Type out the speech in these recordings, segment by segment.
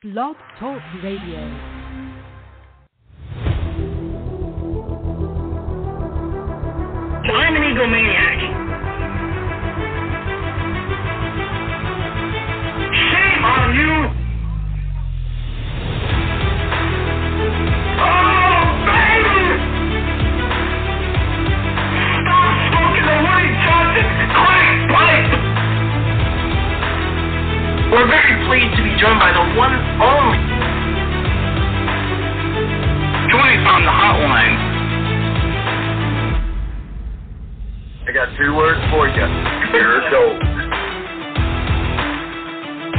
Blog Talk Radio. I'm an egomaniac. Shame on you! We're very pleased to be joined by the one and only. Join us on the hotline. I got two words for you. Pure gold.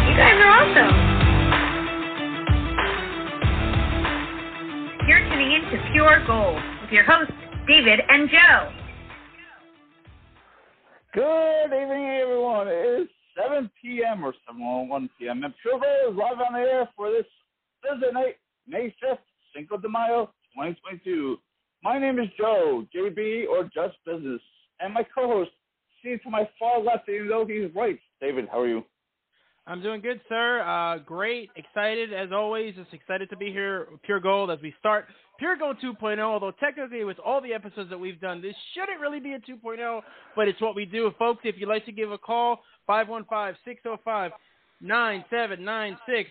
You guys are awesome. You're tuning in to Pure Gold with your hosts, David and Joe. Good evening, everyone. It is 7 p.m. or 7.01 p.m. And Pure is live on the air for this Thursday night, May 5th, Cinco de Mayo, 2022. My name is Joe, JB, or Just Business, and my co-host, seen to my far left, even though he's right. David, how are you? I'm doing good, sir. Uh, great, excited as always. Just excited to be here, Pure Gold, as we start Pure Gold 2.0. Although technically, with all the episodes that we've done, this shouldn't really be a 2.0, but it's what we do, folks. If you'd like to give a call, 515-605-9796.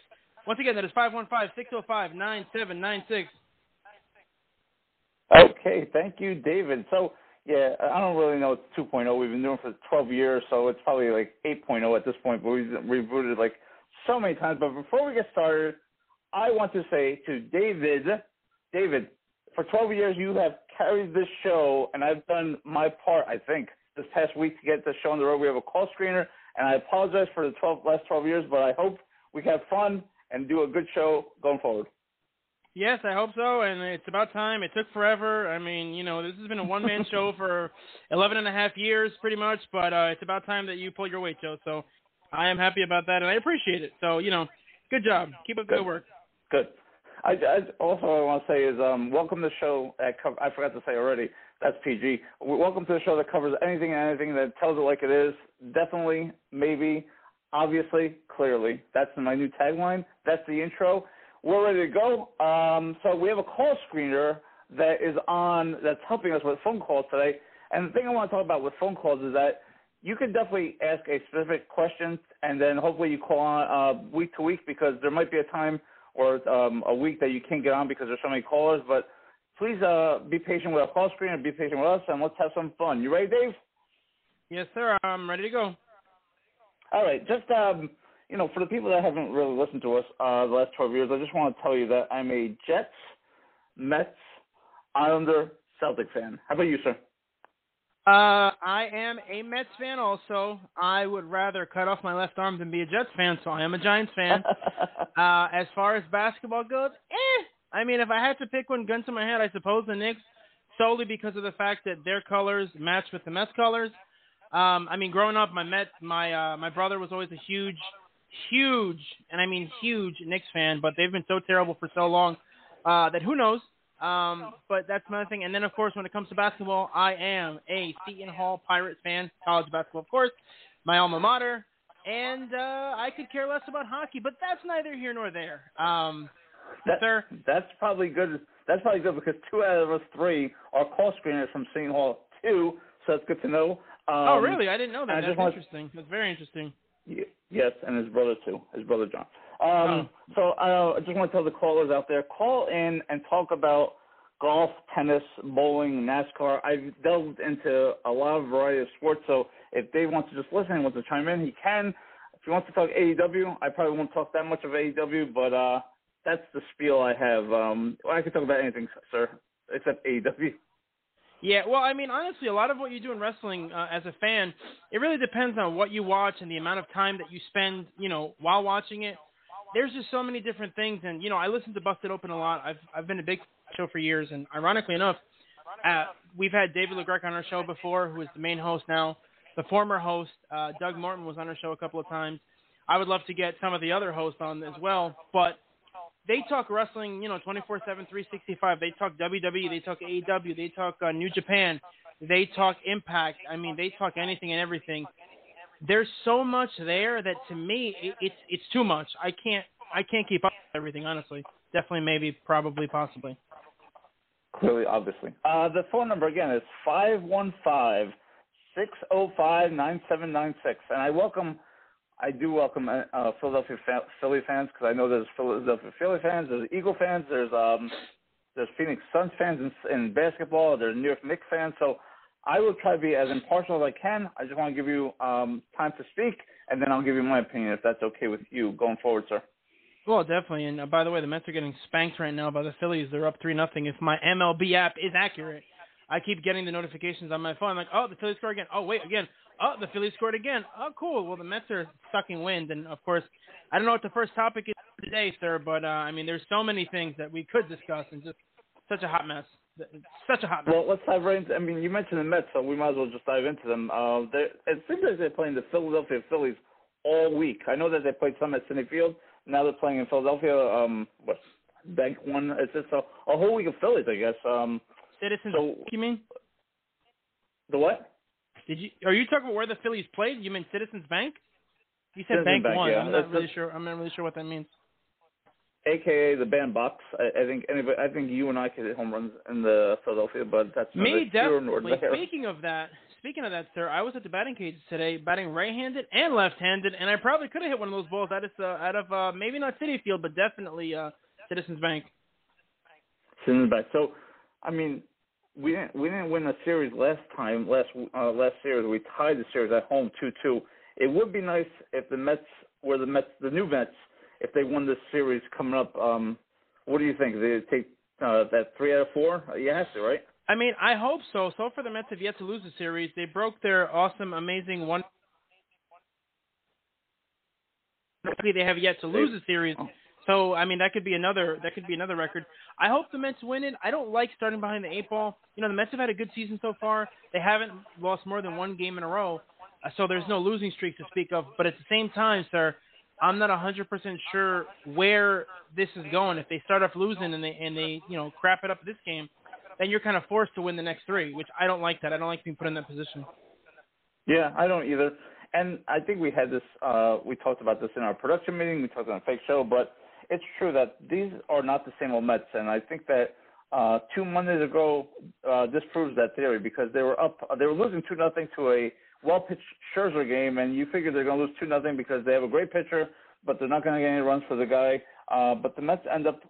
Once again, that is 515-605-9796. Okay, thank you, David. So, yeah, I don't really know it's 2.0. We've been doing for 12 years, so it's probably like 8.0 at this point, but we've rebooted like so many times. But before we get started, I want to say to David, David, for 12 years you have carried this show, and I've done my part, I think, this past week to get the show on the road. We have a call screener, and I apologize for the 12, last 12 years, but I hope we can have fun and do a good show going forward. Yes, I hope so, and it's about time. It took forever. I mean, you know, this has been a one-man show for 11 and a half years, pretty much, but uh, it's about time that you pull your weight, Joe. So I am happy about that, and I appreciate it. So, you know, good job. Keep up the good work. Good. I, I also what I want to say is um, welcome to the show. Co- I forgot to say already. That's PG. Welcome to the show that covers anything and anything that tells it like it is. Definitely, maybe, obviously, clearly. That's my new tagline. That's the intro we're ready to go. Um, so we have a call screener that is on that's helping us with phone calls today. And the thing I want to talk about with phone calls is that you can definitely ask a specific question, and then hopefully you call on uh, week to week because there might be a time or um, a week that you can't get on because there's so many callers. But please uh, be patient with our call screen and be patient with us, and let's have some fun. You ready, Dave? Yes, sir. I'm ready to go. All right. Just um, you know, for the people that haven't really listened to us uh, the last 12 years, I just want to tell you that I'm a Jets, Mets, Islander, Celtic fan. How about you, sir? Uh, I am a Mets fan also. I would rather cut off my left arm than be a Jets fan, so I am a Giants fan. uh, as far as basketball goes, eh. I mean, if I had to pick one gun to my head, I suppose the Knicks, solely because of the fact that their colors match with the Mets colors. Um, I mean, growing up, my Met, my uh, my brother was always a huge huge, and I mean huge Knicks fan, but they've been so terrible for so long uh, that who knows. Um, but that's another thing. And then, of course, when it comes to basketball, I am a Seton Hall Pirates fan, college basketball, of course, my alma mater. And uh, I could care less about hockey, but that's neither here nor there. Um, that, sir, that's probably good. That's probably good because two out of us three are call screeners from Seton Hall too, so that's good to know. Um, oh, really? I didn't know that. That's just want- interesting. That's very interesting. Yes, and his brother too, his brother John. Oh. Um, So uh, I just want to tell the callers out there, call in and talk about golf, tennis, bowling, NASCAR. I've delved into a lot of variety of sports, so if Dave wants to just listen and wants to chime in, he can. If he wants to talk AEW, I probably won't talk that much of AEW, but uh, that's the spiel I have. Um, I can talk about anything, sir, except AEW. Yeah, well, I mean, honestly, a lot of what you do in wrestling uh, as a fan, it really depends on what you watch and the amount of time that you spend, you know, while watching it. there's just so many different things, and you know, I listen to Busted Open a lot. I've I've been a big show for years, and ironically enough, uh, we've had David LaGreca on our show before, who is the main host now. The former host, uh, Doug Mortman, was on our show a couple of times. I would love to get some of the other hosts on as well, but they talk wrestling, you know, 24/7, 365. They talk WWE, they talk AEW, they talk uh, New Japan, they talk Impact. I mean, they talk anything and everything. There's so much there that to me it, it's it's too much. I can't I can't keep up with everything honestly. Definitely, maybe, probably, possibly. Clearly, obviously. Uh, the phone number again is five one five six zero five nine seven nine six, and I welcome. I do welcome uh, uh Philadelphia fa- Philly fans because I know there's Philadelphia Philly fans, there's Eagle fans, there's um, there's Phoenix Suns fans in, in basketball, there's New York Knicks fans. So I will try to be as impartial as I can. I just want to give you um, time to speak, and then I'll give you my opinion if that's okay with you going forward, sir. Well, definitely. And uh, by the way, the Mets are getting spanked right now by the Phillies. They're up three nothing. If my MLB app is accurate, I keep getting the notifications on my phone. I'm like, oh, the Phillies scored again. Oh, wait, again. Oh, the Phillies scored again. Oh, cool. Well, the Mets are sucking wind, and of course, I don't know what the first topic is today, sir, but uh, I mean, there's so many things that we could discuss, and just such a hot mess. Such a hot mess. Well, let's dive right into. I mean, you mentioned the Mets, so we might as well just dive into them. Uh, it seems like they're playing the Philadelphia Phillies all week. I know that they played some at Citi Field. Now they're playing in Philadelphia. Um, what Bank One? It's just a, a whole week of Phillies, I guess. Um, Citizens. So, you mean? The what? Did you? Are you talking about where the Phillies played? You mean Citizens Bank? You said Citizens Bank, Bank, One. yeah. I'm not That's- really sure. I'm not really sure what that means. AKA the bandbox. I, I think anybody, I think you and I could hit home runs in the Philadelphia, but that's Me neither here nor definitely. Speaking of that, speaking of that, sir, I was at the batting cages today, batting right-handed and left-handed, and I probably could have hit one of those balls out of uh, out of uh, maybe not Citi Field, but definitely uh, Citizens Bank. Citizens Bank. So, I mean, we didn't we didn't win a series last time. Last uh, last series we tied the series at home two two. It would be nice if the Mets were the Mets, the new Mets, if they won this series coming up. Um, what do you think? They take uh, that three out of four? You have to, right? I mean, I hope so. So far, the Mets have yet to lose a series. They broke their awesome, amazing one. They have yet to lose a series. So I mean, that could be another that could be another record. I hope the Mets win it. I don't like starting behind the eight ball. You know, the Mets have had a good season so far. They haven't lost more than one game in a row, uh, so there's no losing streak to speak of. But at the same time, sir, I'm not 100% sure where this is going. If they start off losing and they and they you know crap it up this game, then you're kind of forced to win the next three, which I don't like that. I don't like being put in that position. Yeah, I don't either. And I think we had this. Uh, we talked about this in our production meeting. We talked on a fake show, but it's true that these are not the same old Mets. And I think that uh, two Mondays ago uh, disproves that theory because they were up. They were losing two nothing to a well pitched Scherzer game, and you figure they're going to lose two nothing because they have a great pitcher, but they're not going to get any runs for the guy. Uh, but the Mets end up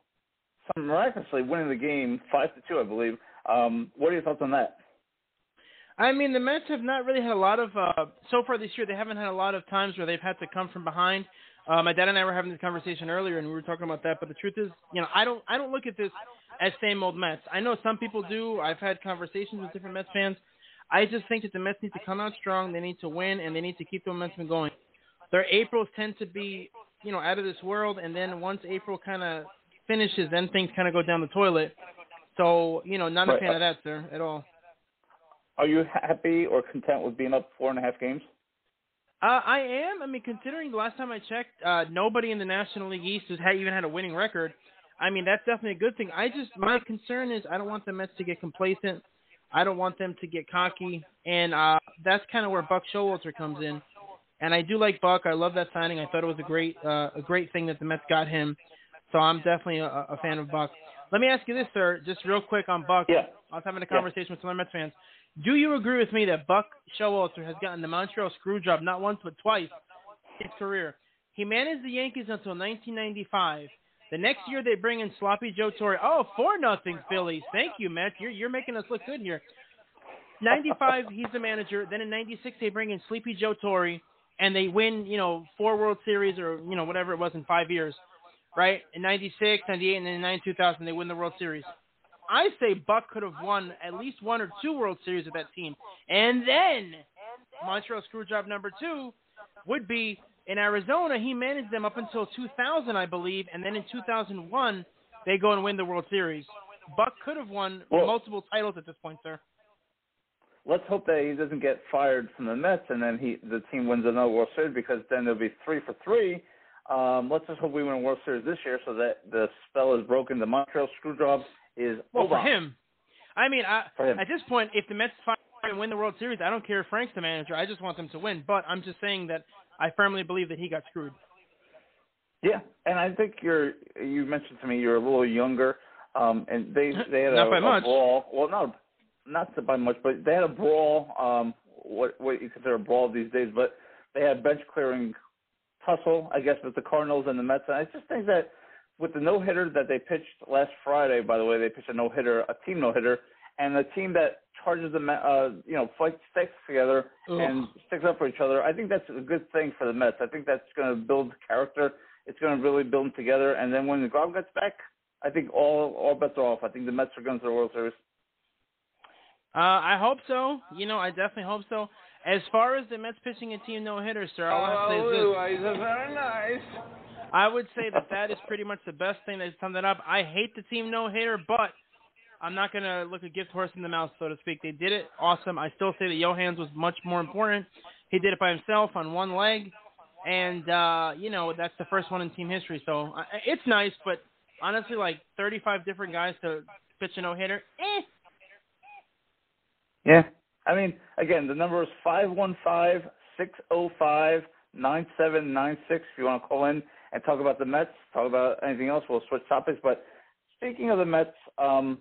miraculously winning the game five to two, I believe. Um, what are your thoughts on that? I mean, the Mets have not really had a lot of uh, so far this year. They haven't had a lot of times where they've had to come from behind. Uh, my dad and I were having this conversation earlier, and we were talking about that. But the truth is, you know, I don't, I don't look at this as same old Mets. I know some people do. I've had conversations with different Mets fans. I just think that the Mets need to come out strong. They need to win, and they need to keep the momentum going. Their Aprils tend to be, you know, out of this world, and then once April kind of finishes, then things kind of go down the toilet. So, you know, not a Right. fan of that, sir, at all. Are you happy or content with being up four and a half games? Uh, I am. I mean, considering the last time I checked, uh, nobody in the National League East has had, even had a winning record. I mean, that's definitely a good thing. I just my concern is I don't want the Mets to get complacent. I don't want them to get cocky, and uh, that's kind of where Buck Showalter comes in. And I do like Buck. I love that signing. I thought it was a great uh, a great thing that the Mets got him. So I'm definitely a, a fan of Buck. Let me ask you this, sir, just real quick on Buck. Yeah. I was having a Yeah. conversation with some other Mets fans. Do you agree with me that Buck Showalter has gotten the Montreal screw job not once but twice in his career? He managed the Yankees until 1995. The next year they bring in Sloppy Joe Torre. Oh, four nothing Phillies. Thank you, Matt. You're you're making us look good here. 95 he's the manager. Then in 96 they bring in Sleepy Joe Torre and they win, you know, four World Series or you know whatever it was in 5 years. Right? In 96, 98 and then in 9 2000 they win the World Series. I say Buck could have won at least one or two World Series with that team. And then Montreal Screwjob number two would be In Arizona, he managed them up until 2000, I believe, and then in 2001 they go and win the World Series. Buck could have won Well- multiple titles at this point, sir. Let's hope that he doesn't get fired from the Mets and then he the team wins another World Series because then there'll be three for three. Um, let's just hope we win a World Series this year so that the spell is broken. The Montreal Screwjob is Well, over. for him, I mean, I, For him. at this point, if the Mets and win the World Series, I don't care if Frank's the manager. I just want them to win. But I'm just saying that I firmly believe that he got screwed. Yeah, and I think you're. You mentioned to me you're a little younger, um, and they they had Not a, by a much. brawl. Well, not not by much, but they had a brawl. Um, what what you consider a brawl these days, but they had bench clearing tussle, I guess, with the Cardinals and the Mets. And I just think that with the no hitter that they pitched last Friday, by the way, they pitched a no hitter, a team no hitter, and the team that charges the uh, you know fight sticks together Ugh. and sticks up for each other. I think that's a good thing for the Mets. I think that's going to build character. It's going to really build them together. And then when the Grom gets back, I think all all bets are off. I think the Mets are going to the World Series. Uh, I hope so. You know, I definitely hope so. As far as the Mets pitching a team no hitter, sir, all I want to say is this. very nice. I would say that that is pretty much the best thing that summed it up. I hate the team no hitter, but I'm not gonna look a gift horse in the mouth, so to speak. They did it, awesome. I still say that Johan's was much more important. He did it by himself on one leg, and uh, you know that's the first one in team history. So uh, it's nice, but honestly, like 35 different guys to pitch a no hitter, eh? Yeah. I mean, again, the number is five one five six zero five nine seven nine six. If you want to call in and talk about the Mets, talk about anything else, we'll switch topics. But speaking of the Mets, um,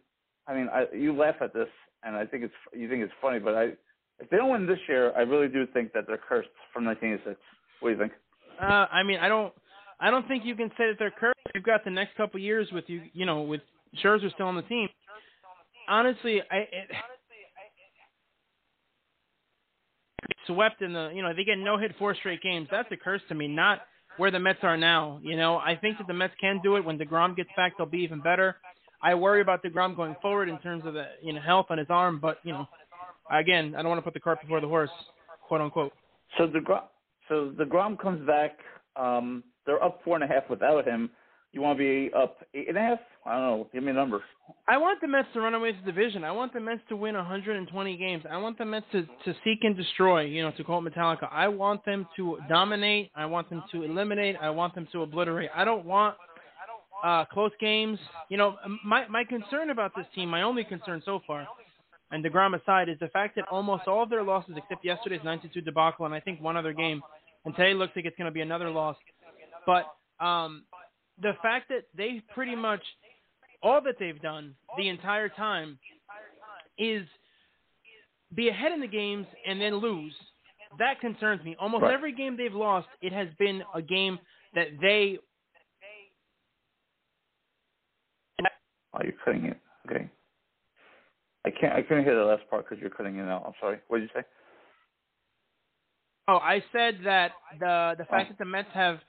I mean, I, you laugh at this, and I think it's you think it's funny, but I, if they don't win this year, I really do think that they're cursed from 1986. What do you think? Uh, I mean, I don't, I don't think you can say that they're cursed. You've got the next couple years with you, you know, with Scherzer still on the team. Honestly, I it, swept in the, you know, they get no hit four straight games. That's a curse to me. Not where the Mets are now. You know, I think that the Mets can do it. When deGrom gets back, they'll be even better. I worry about deGrom going forward in terms of the, you know, health on his arm, but you know, again, I don't want to put the cart before the horse, quote unquote. So the so the Grom comes back. Um, they're up four and a half without him. You want to be up eight and a half? I don't know. Give me a number. I want the Mets to run away with the division. I want the Mets to win 120 games. I want the Mets to, to seek and destroy, you know, to quote Metallica. I want them to dominate. I want them to eliminate. I want them to obliterate. I don't want uh, close games. You know, my, my concern about this team, my only concern so far, and deGrom aside, is the fact that almost all of their losses, except yesterday's 92 debacle and I think one other game, and today looks like it's going to be another loss. But um, the fact that they pretty much all that they've done the entire time is be ahead in the games and then lose. That concerns me. Almost Right. every game they've lost, it has been a game that they. Oh, you're cutting it. Okay. I can't. I couldn't hear the last part because you're cutting it out. I'm sorry. What did you say? Oh, I said that the the fact oh. that the Mets have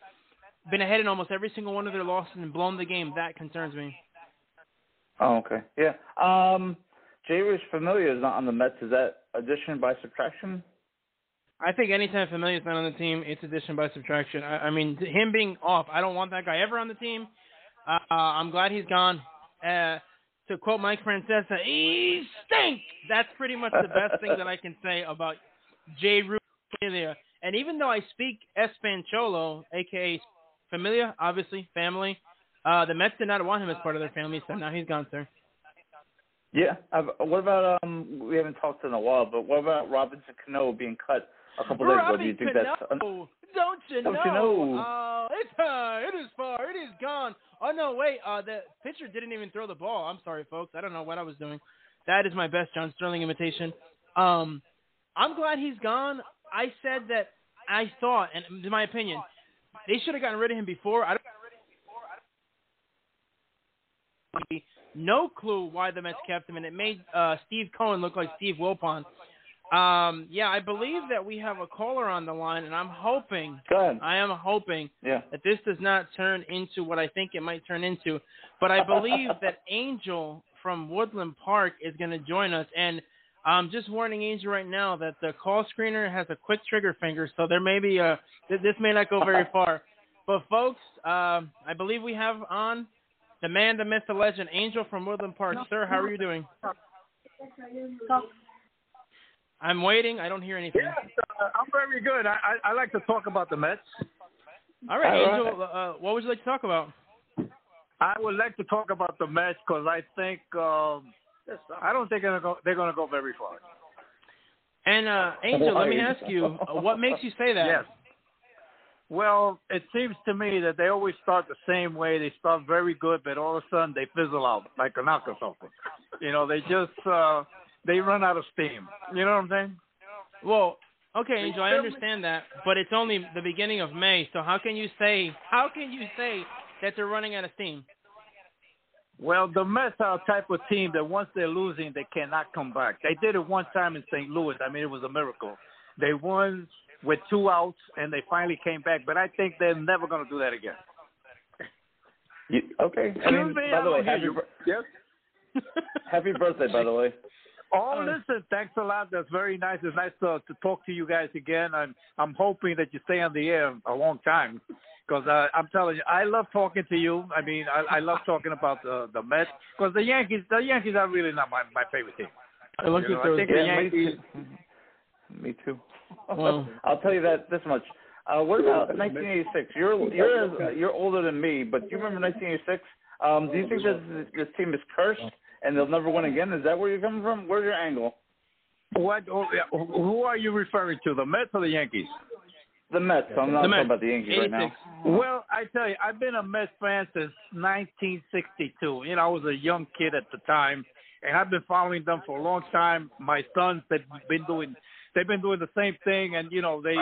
been ahead in almost every single one of their losses and blown the game that concerns me. Oh, okay. Yeah. Um, Jeurys Familia is not on the Mets. Is that addition by subtraction? I think anytime Familia's not on the team, it's addition by subtraction. I, I mean, him being off, I don't want that guy ever on the team. Uh, I'm glad he's gone. Uh, to quote Mike Francesa, he stinks. That's pretty much the best thing that I can say about J. Ru Familia. And even though I speak Espancholo, aka Familia, obviously family, uh, the Mets did not want him as part of their family, so now he's gone, sir. Yeah. What about um? We haven't talked in a while, but what about Robinson Cano being cut a couple days ago? Do you think that's un- Cano, don't you Don't know? you know? Uh, it's uh, it is far, it is gone. Oh no, wait, uh, the pitcher didn't even throw the ball. I'm sorry, folks. I don't know what I was doing. That is my best John Sterling imitation. Um, I'm glad he's gone. I said that I thought, and in my opinion, they should have gotten rid of him before. I don't. No clue why the Mets kept him, and it made uh, Steve Cohen look like Steve Wilpon. Um, yeah, I believe that we have a caller on the line, and I'm hoping, Go ahead. I am hoping Yeah. that this does not turn into what I think it might turn into. But I believe that Angel from Woodland Park is going to join us, and I'm just warning Angel right now that the call screener has a quick trigger finger, so there may be a th- this may not go very far. But folks, um, I believe we have on the man, the myth, the legend, Angel from Woodland Park. Sir, how are you doing? I'm waiting. I don't hear anything. Yes, uh, I'm very good. I, I I like to talk about the Mets. All right, All Angel. Uh, what would you like to talk about? I would like to talk about the Mets because I think um, I don't think they're gonna go, they're going to go very far. And uh, Angel, let me ask you, uh, what makes you say that? Yes. Well, it seems to me that they always start the same way. They start very good, but all of a sudden they fizzle out like an alcohol. You know, they just uh, they run out of steam. You know what I'm saying? Well, okay, Angel, I understand that, but it's only the beginning of May, so how can you say how can you say that they're running out of steam? Well, the Mets are a type of team that once they're losing, they cannot come back. They did it one time in St. Louis. I mean, it was a miracle. They won with two outs, and they finally came back. But I think they're never going to do that again. You, okay. I mean, me, by the way, happy, you. Yes. happy birthday, by the way. Oh, listen, thanks a lot. That's very nice. It's nice to, to talk to you guys again. I'm I'm hoping that you stay on the air a long time because uh, I'm telling you, I love talking to you. I mean, I, I love talking about the the Mets because the Yankees the Yankees are really not my my favorite team. I looked You know, at those. I think the Yeah, me Yankees. Me too. Well- I'll tell you that this much. Uh, what about 1986? You're you're you're older than me, but do you remember 1986? Um, do you think this this team is cursed and they'll never win again? Is that where you're coming from? Where's your angle? What? Who are you referring to? The Mets or the Yankees? The Mets. I'm not The talking about the Yankees right now. Well, I tell you, I've been a Mets fan since 1962. You know, I was a young kid at the time, and I've been following them for a long time. My sons, they've been doing, they've been doing the same thing, and you know, they,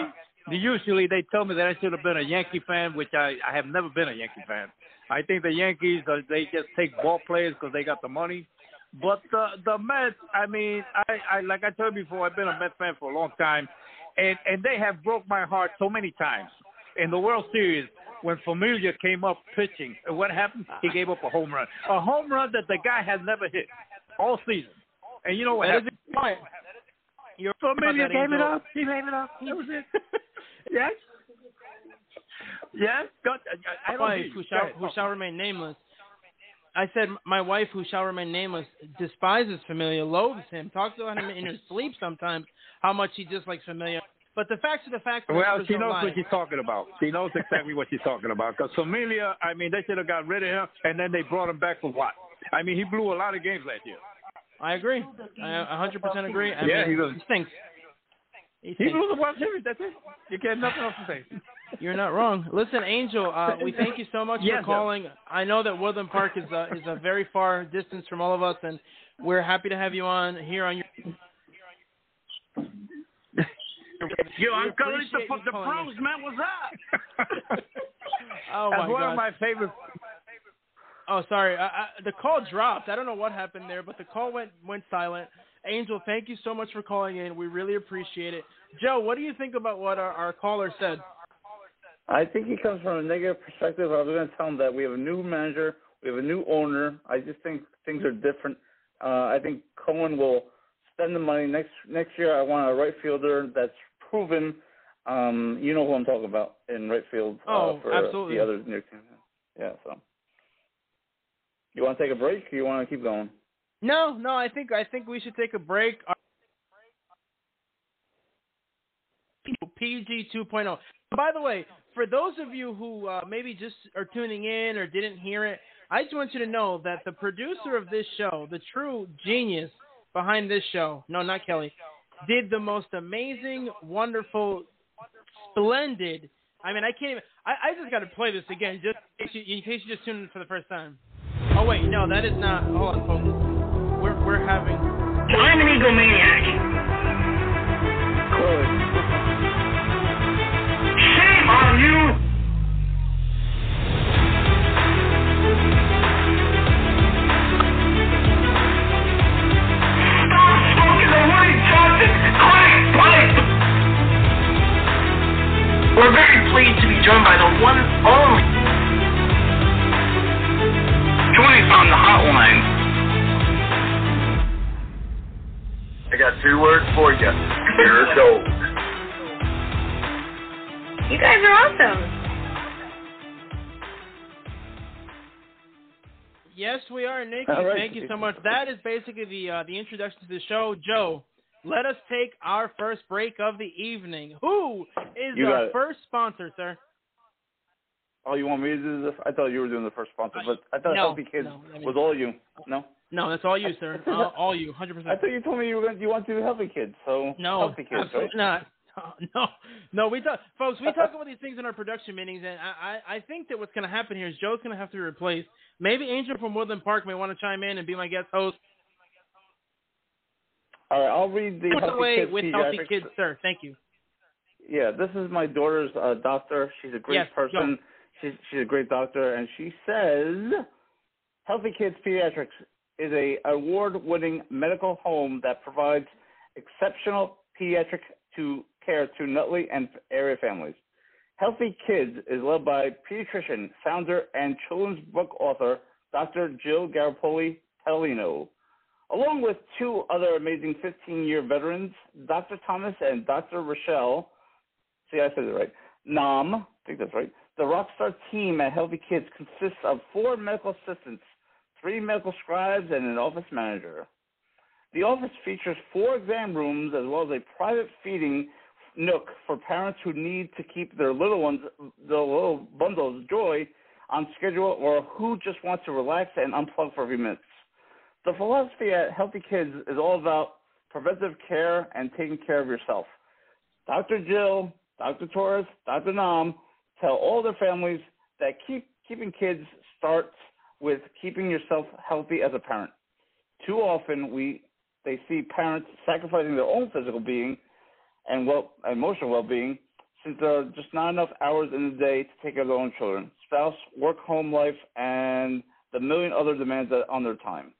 they usually they tell me that I should have been a Yankee fan, which I, I have never been a Yankee fan. I think the Yankees, uh, they just take ball players because they got the money. But the the Mets, I mean, I, I like I told you before, I've been a Mets fan for a long time, and and they have broke my heart so many times. In the World Series, when Familia came up pitching, and what happened? He gave up a home run, a home run that the guy had never hit all season. And you know what That is happened? point. You're Familia gave it up. He gave it up. That was it. yes. Yes. Go, I, I don't wife, who shall who shall remain nameless. I said my wife, who shall remain nameless, despises Familia, loathes him, talks about him in her sleep sometimes. How much he dislikes Familia. But the facts are the facts. Well, she knows lie. what she's talking about. She knows exactly what she's talking about. Because Familia, I mean, they should have got rid of him, and then they brought him back for what? I mean, he blew a lot of games last year. I agree. I 100% agree. I Yeah, mean, he was- he stinks. He He blew the World Series. That's it. You got nothing else to say. You're not wrong. Listen, Angel, uh, we thank you so much Yes, for sir. calling. I know that Woodland Park is a, is a very far distance from all of us, and we're happy to have you on here on your. Yo, I'm calling the, you the pros, man. What's up? Oh That's my one of my favorite. Oh, sorry. I, I, the call dropped. I don't know what happened there, but the call went went silent. Angel, thank you so much for calling in. We really appreciate it. Joe, what do you think about what our, our caller said? I think he comes from a negative perspective. I was going to tell him that we have a new manager, we have a new owner. I just think things are different. Uh, I think Cohen will spend the money next next year. I want a right fielder that's proven. Um, you know who I'm talking about in right field. Oh, uh, for absolutely. The other new team. Yeah. So, you want to take a break? or You want to keep going? No, no. I think I think we should take a break. PG 2.0. By the way, for those of you who uh, maybe just are tuning in or didn't hear it, I just want you to know that the producer of this show, the true genius behind this show, no, not Kelly, did the most amazing, wonderful, splendid. I mean, I can't even. I, I just got to play this again, just in case, you, in case you just tuned in for the first time. Oh wait, no, that is not. Hold on, folks. We're we're having. I'm an egomaniac. Shame on We're very pleased to be joined by the one only. Joining us on the hotline. I got two words for you. Pure gold. You guys are awesome. Yes, we are, Nikki. All right. Thank you so much. That is basically the uh, the introduction to the show. Joe, let us take our first break of the evening. Who is You our it. first sponsor, sir? Oh, you want me to do this? I thought you were doing the first sponsor, but I thought No, Healthy Kids no, I mean- was all you. No, No, that's all you, sir. all, all you, hundred percent. I thought you told me you were going. You want to do Healthy Kids, so No, Healthy Kids, absolutely right? not. No, no, we talk, folks. We talk about these things in our production meetings, and I, I, I think that what's going to happen here is Joe's going to have to be replaced. Maybe Angel from Woodland Park may want to chime in and be my guest host. All right, I'll read the Healthy away Kids with healthy kids, sir. Thank you. Yeah, this is my daughter's uh, doctor. She's a great Yes, person. She's she's a great doctor, and she says Healthy Kids Pediatrics is a award-winning medical home that provides exceptional pediatric to care to Nutley and area families. Healthy Kids is led by pediatrician, founder, and children's book author Dr. Jill Garipoli Pelino. Along with two other amazing 15-year veterans, Dr. Thomas and Dr. Rochelle, see I said it right, Nam, I think that's right, the Rockstar team at Healthy Kids consists of four medical assistants, three medical scribes, and an office manager. The office features four exam rooms as well as a private feeding nook for parents who need to keep their little ones, the little bundles of joy, on schedule or who just want to relax and unplug for a few minutes. The philosophy at Healthy Kids is all about preventive care and taking care of yourself. Dr. Jill, Dr. Torres, Dr. Nam tell all their families that keep keeping kids starts with keeping yourself healthy as a parent. Too often we they see parents sacrificing their own physical being and well emotional well being since there are just not enough hours in the day to take care of their own children, spouse, work, home life, and the million other demands on their time.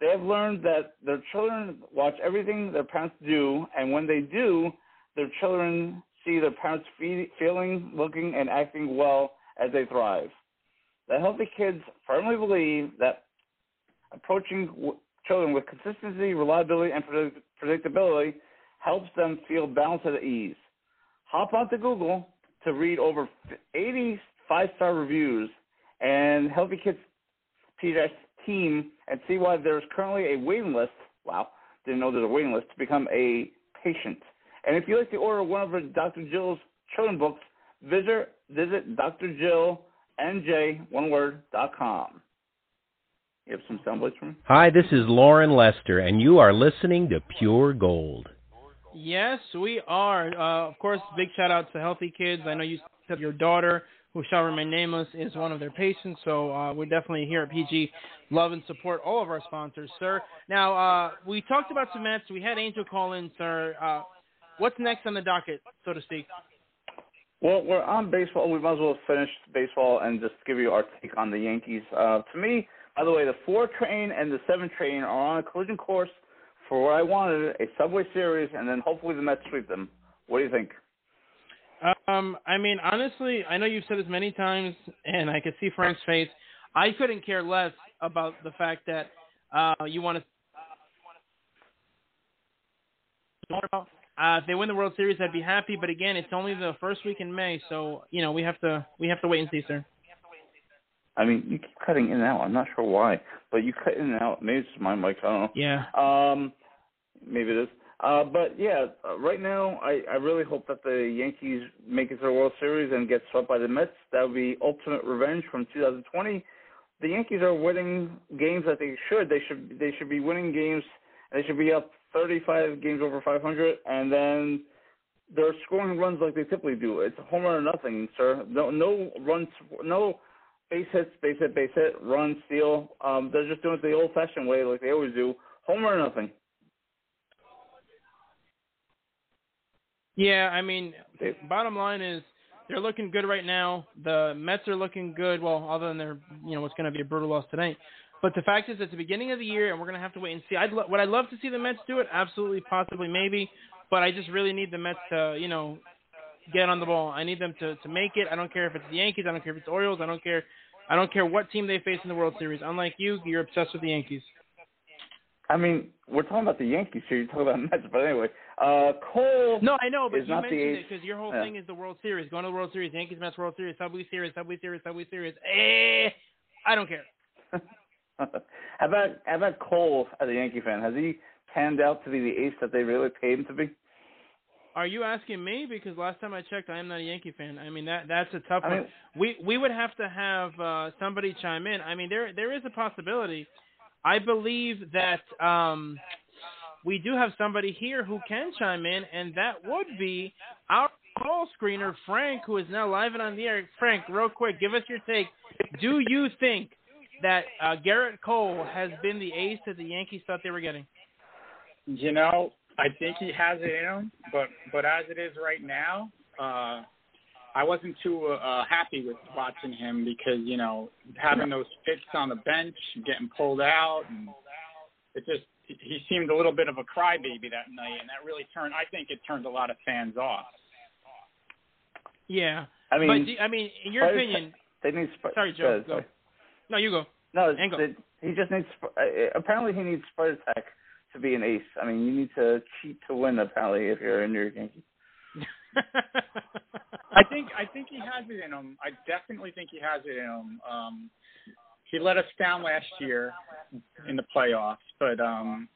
They have learned that their children watch everything their parents do, and when they do, their children see their parents fe- feeling, looking, and acting well as they thrive. The healthy kids firmly believe that approaching w- children with consistency, reliability, and predict- predictability helps them feel balanced and at ease. Hop onto Google to read over 80 five-star reviews and Healthy Kids Pediatrics team and see why there's currently a waiting list. Wow, didn't know there's a waiting list to become a patient. And if you'd like to order one of Dr. Jill's children books, visit visit drjillnj dot com. You have some sound bites for me? Hi, this is Lauren Lester, and you are listening to Pure Gold. Yes, we are. Uh, of course, big shout out to Healthy Kids. I know you said your daughter, who shall remain nameless, is one of their patients. So uh, we're definitely here at PG love and support all of our sponsors, sir. Now uh, we talked about some Mets. We had Angel call in, sir. Uh, what's next on the docket, so to speak? Well, we're on baseball. We might as well finish baseball and just give you our take on the Yankees. Uh, to me, by the way, the four train and the seven train are on a collision course for what I wanted, a Subway Series, and then hopefully the Mets sweep them. What do you think? Um, I mean, honestly, I know you've said this many times, and I can see Frank's face. I couldn't care less about the fact that uh, you want to. Uh, if they win the World Series, I'd be happy. But again, it's only the first week in May, so you know we have to we have to wait and see, sir. I mean, you keep cutting in and out. I'm not sure why, but you cut in and out. Maybe it's my mic. I don't know. Yeah. Um, maybe it is. Uh, but yeah, uh, right now I, I really hope that the Yankees make it to the World Series and get swept by the Mets. That would be ultimate revenge from 2020. The Yankees are winning games that they should. They should they should be winning games. They should be up 35 games over 500, and then they're scoring runs like they typically do. It's a home run or nothing, sir. No no runs, no base hits, base hit, base hit, run, steal. Um, they're just doing it the old-fashioned way, like they always do. Home run or nothing. Yeah, I mean, bottom line is they're looking good right now. The Mets are looking good. Well, other than their, you know, what's going to be a brutal loss tonight. But the fact is, it's the beginning of the year, and we're going to have to wait and see. I'd lo- would I love to see the Mets do it? Absolutely, possibly, maybe. But I just really need the Mets to, you know, get on the ball. I need them to to make it. I don't care if it's the Yankees. I don't care if it's the Orioles. I don't care. I don't care what team they face in the World Series. Unlike you, you're obsessed with the Yankees. I mean, we're talking about the Yankees here. You're talking about Mets, but anyway, uh, Cole. No, I know, but you not mentioned it because your whole Yeah. thing is the World Series, going to the World Series, Yankees, Mets, World Series, Subway Series, Subway Series, Subway Series. Eh, I don't care. how about how about Cole as a Yankee fan? Has he panned out to be the ace that they really paid him to be? Are you asking me? Because last time I checked, I am not a Yankee fan. I mean that that's a tough I one. mean- we we would have to have uh, somebody chime in. I mean there there is a possibility. I believe that um, we do have somebody here who can chime in, and that would be our call screener Frank, who is now live and on the air. Frank, real quick, give us your take. Do you think that uh, Gerrit Cole has been the ace that the Yankees thought they were getting? You know, I think he has it in him, but but as it is right now, uh, I wasn't too uh, happy with watching him because you know having those fits on the bench, getting pulled out, and it just he seemed a little bit of a crybaby that night, and that really turned. I think it turned a lot of fans off. Yeah. I mean, but do, I mean, in your opinion, They need. Sp- Sorry, Joe, Go go. no, you go. No, go. it, he just needs. uh, Apparently, he needs Spider Tack to be an ace. I mean, you need to cheat to win. Apparently, if you're in your Yankee. I think I think he has it in him. I definitely think he has it in him. Um, he let us down last year in the playoffs, but um,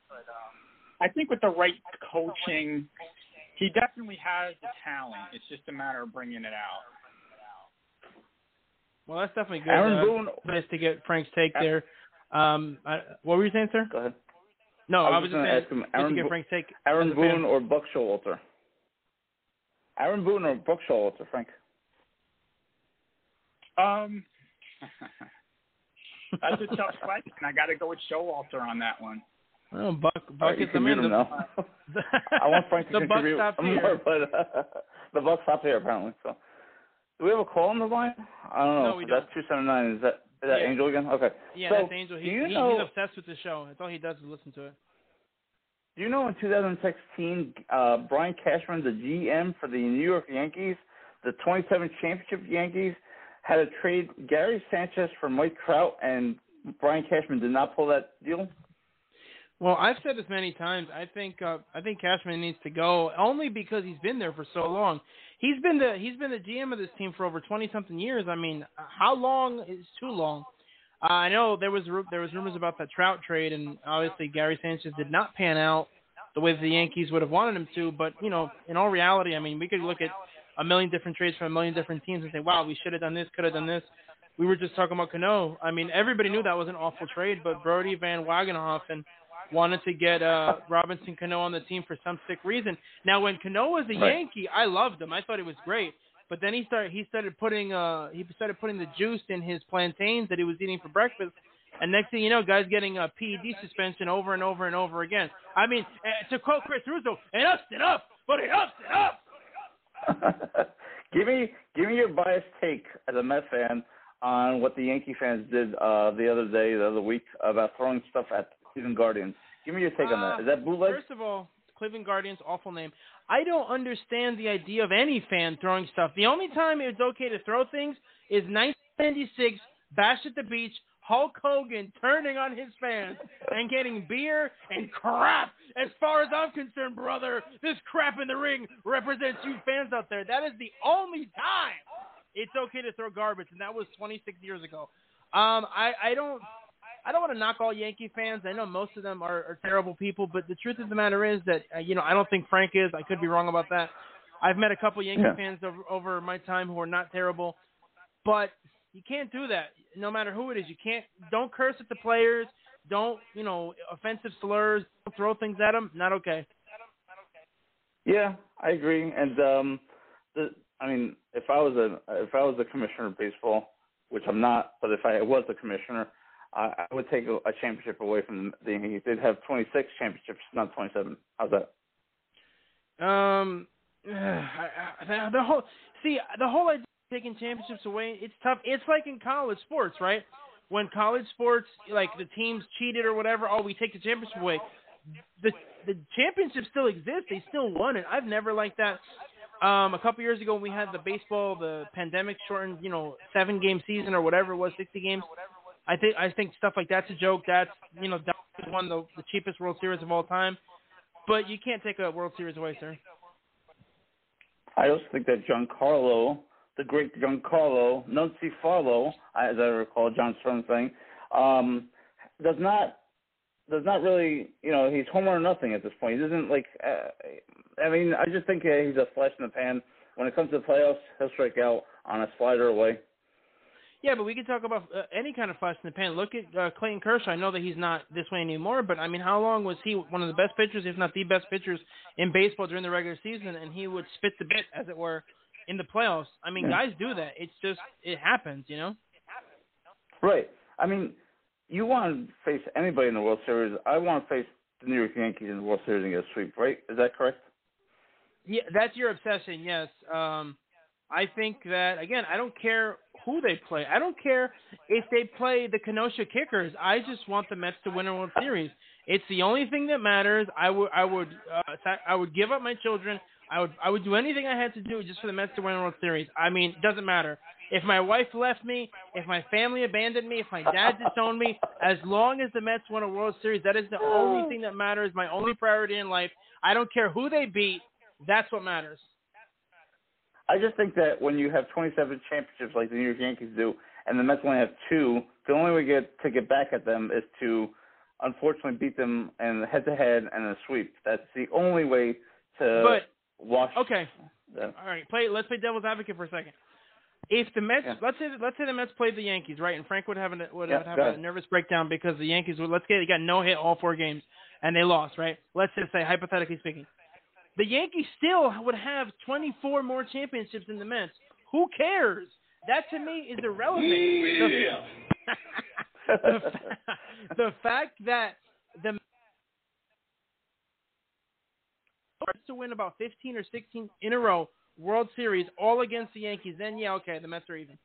I think with the right coaching, he definitely has the talent. It's just a matter of bringing it out. Well, that's definitely good. Aaron uh, Boone- Nice to get Frank's take there. Um, I, what were you saying, sir? Go ahead. No, I I was was just just gonna ask him, good Aaron Bo- Frank's take. Aaron as a fan. Boone or Buck Showalter? Aaron Boone or Buck Showalter, Frank? Um, that's a tough question. I got to go with Showalter on that one. Oh, Buck, Buck right, is the mute man. him now. I want Frank to the Buck contribute stopped more, here. but uh, the Buck stopped here apparently. So, do we have a call on the line? I don't know. No, we That's two seven nine. Is that is that Yeah. Angel again? Okay. Yeah, so, that's Angel. He, he, know? he's obsessed with the show. That's all he does is listen to it. Do you know in 2016, uh, Brian Cashman, the GM for the New York Yankees, the 27 championship Yankees, had to trade Gary Sanchez for Mike Trout, and Brian Cashman did not pull that deal? Well, I've said this many times. I think uh, I think Cashman needs to go only because he's been there for so long. He's been the he's been the GM of this team for over twenty something years. I mean, how long is too long? Uh, I know there was there was rumors about that Trout trade, and obviously Gary Sanchez did not pan out the way the Yankees would have wanted him to. But you know, in all reality, I mean, we could look at a million different trades from a million different teams and say, wow, we should have done this, could have done this. We were just talking about Cano. I mean, everybody knew that was an awful trade, but Brodie Van Wagenhofen wanted to get uh Robinson Cano on the team for some sick reason. Now, when Cano was a Right. Yankee, I loved him. I thought he was great. But then he started he started putting uh he started putting the juice in his plantains that he was eating for breakfast. And next thing you know, guys getting a PED suspension over and over and over again. I mean, uh, to quote Chris Russo, enough's enough, but enough's enough. give me give me your biased take as a Met fan on what the Yankee fans did uh, the other day, the other week, about throwing stuff at Cleveland Guardians. Give me your take on that. Is that bootleg? Uh, First of all, Cleveland Guardians, awful name. I don't understand the idea of any fan throwing stuff. The only time it's okay to throw things is 1996, Bash at the Beach, Hulk Hogan turning on his fans and getting beer and crap. As far as I'm concerned, brother, this crap in the ring represents you fans out there. That is the only time it's okay to throw garbage, and that was 26 years ago. Um, I, I don't I don't want to knock all Yankee fans. I know most of them are, are terrible people, but the truth of the matter is that uh, you know I don't think Frank is. I could be wrong about that. I've met a couple Yankee Yeah. fans over, over my time who are not terrible, but you can't do that. No matter who it is, you can't. Don't curse at the players. Don't you know offensive slurs. Don't throw things at them. Not okay. Yeah, I agree. And um, the I mean, if I was a if I was the commissioner of baseball, which I'm not, but if I was the commissioner, I, I would take a, a championship away from the Yankees. They'd have 26 championships, not 27. How's that? Um, I- I- the whole see the whole idea of taking championships away. It's tough. It's like in college sports, right? When college sports, like the teams cheated or whatever, oh, we take the championship away. The the championship still exists. They still won it. I've never liked that. Um, a couple years ago, when we had the baseball, the pandemic shortened, you know, seven game season or whatever it was, sixty games. I think I think stuff like that's a joke. That's you know, won the, the cheapest World Series of all time, but you can't take a World Series away, sir. I also think that Giancarlo, the great Giancarlo Nunzi Farlow, as I recall John Stern saying, um, does not does not really, you know, he's home or nothing at this point. He doesn't like. Uh, I mean, I just think uh, he's a flash in the pan. When it comes to the playoffs, he'll strike out on a slider away. Yeah, but we can talk about uh, any kind of flash in the pan. Look at uh, Clayton Kershaw. I know that he's not this way anymore, but I mean, how long was he one of the best pitchers, if not the best pitchers in baseball during the regular season? And he would spit the bit, as it were, in the playoffs. I mean, Yeah. guys do that. It's just it happens, you know. Right. I mean, you want to face anybody in the World Series. I want to face the New York Yankees in the World Series and get a sweep. Right? Is that correct? Yeah, that's your obsession. Yes. Um, I think that again. I don't care who they play. I don't care if they play the Kenosha Kickers. I just want the Mets to win a World Series. It's the only thing that matters. I would. I would. Uh, I would give up my children. I would. I would do anything I had to do just for the Mets to win a World Series. I mean, it doesn't matter if my wife left me, if my family abandoned me, if my dad disowned me. As long as the Mets win a World Series, that is the only thing that matters. My only priority in life. I don't care who they beat. That's what matters. I just think that when you have 27 championships like the New York Yankees do, and the Mets only have two, the only way get to get back at them is to, unfortunately, beat them in head-to-head and a sweep. That's the only way to But wash. okay, them. all right. Play. Let's play devil's advocate for a second. If the Mets, Yeah. let's say, let's say the Mets played the Yankees, right, and Frank would have a, would Yeah, have a nervous breakdown because the Yankees would. Let's say they got no hit all four games and they lost, right? Let's just say hypothetically speaking, the Yankees still would have 24 more championships than the Mets. Who cares? That to me is irrelevant. The- the, fa- the fact that the Mets to win about 15 or 16 in a row World Series all against the Yankees, then yeah, okay, the Mets are even.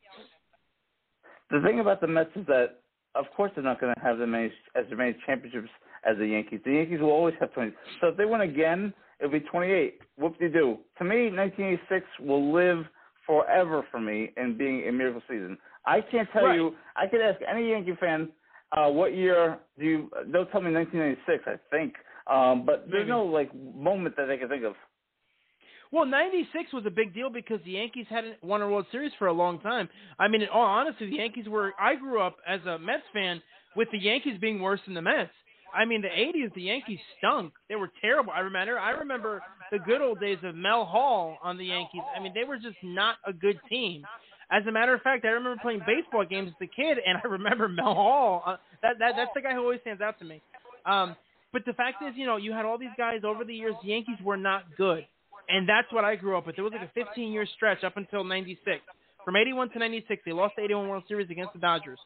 The thing about the Mets is that, of course, they're not going to have as many as many championships as the Yankees. The Yankees will always have 20. So if they win again, it'll be 28. Whoop de doo. To me, 1986 will live forever for me in being a miracle season. I can't tell Right. you. I could ask any Yankee fan uh, what year do you. They'll tell me 1996, I think. Um, but there's Maybe. no like moment that they can think of. Well, '96 was a big deal because the Yankees hadn't won a World Series for a long time. I mean, in all honesty, the Yankees were. I grew up as a Mets fan with the Yankees being worse than the Mets. I mean, the '80s, the Yankees stunk. They were terrible. I remember. I remember the good old days of Mel Hall on the Yankees. I mean, they were just not a good team. As a matter of fact, I remember playing baseball games as a kid, and I remember Mel Hall. Uh, that that that's the guy who always stands out to me. Um, but the fact is, you know, you had all these guys over the years. The Yankees were not good, and that's what I grew up with. It was like a 15-year stretch up until '96. From '81 to '96, they lost the '81 World Series against the Dodgers.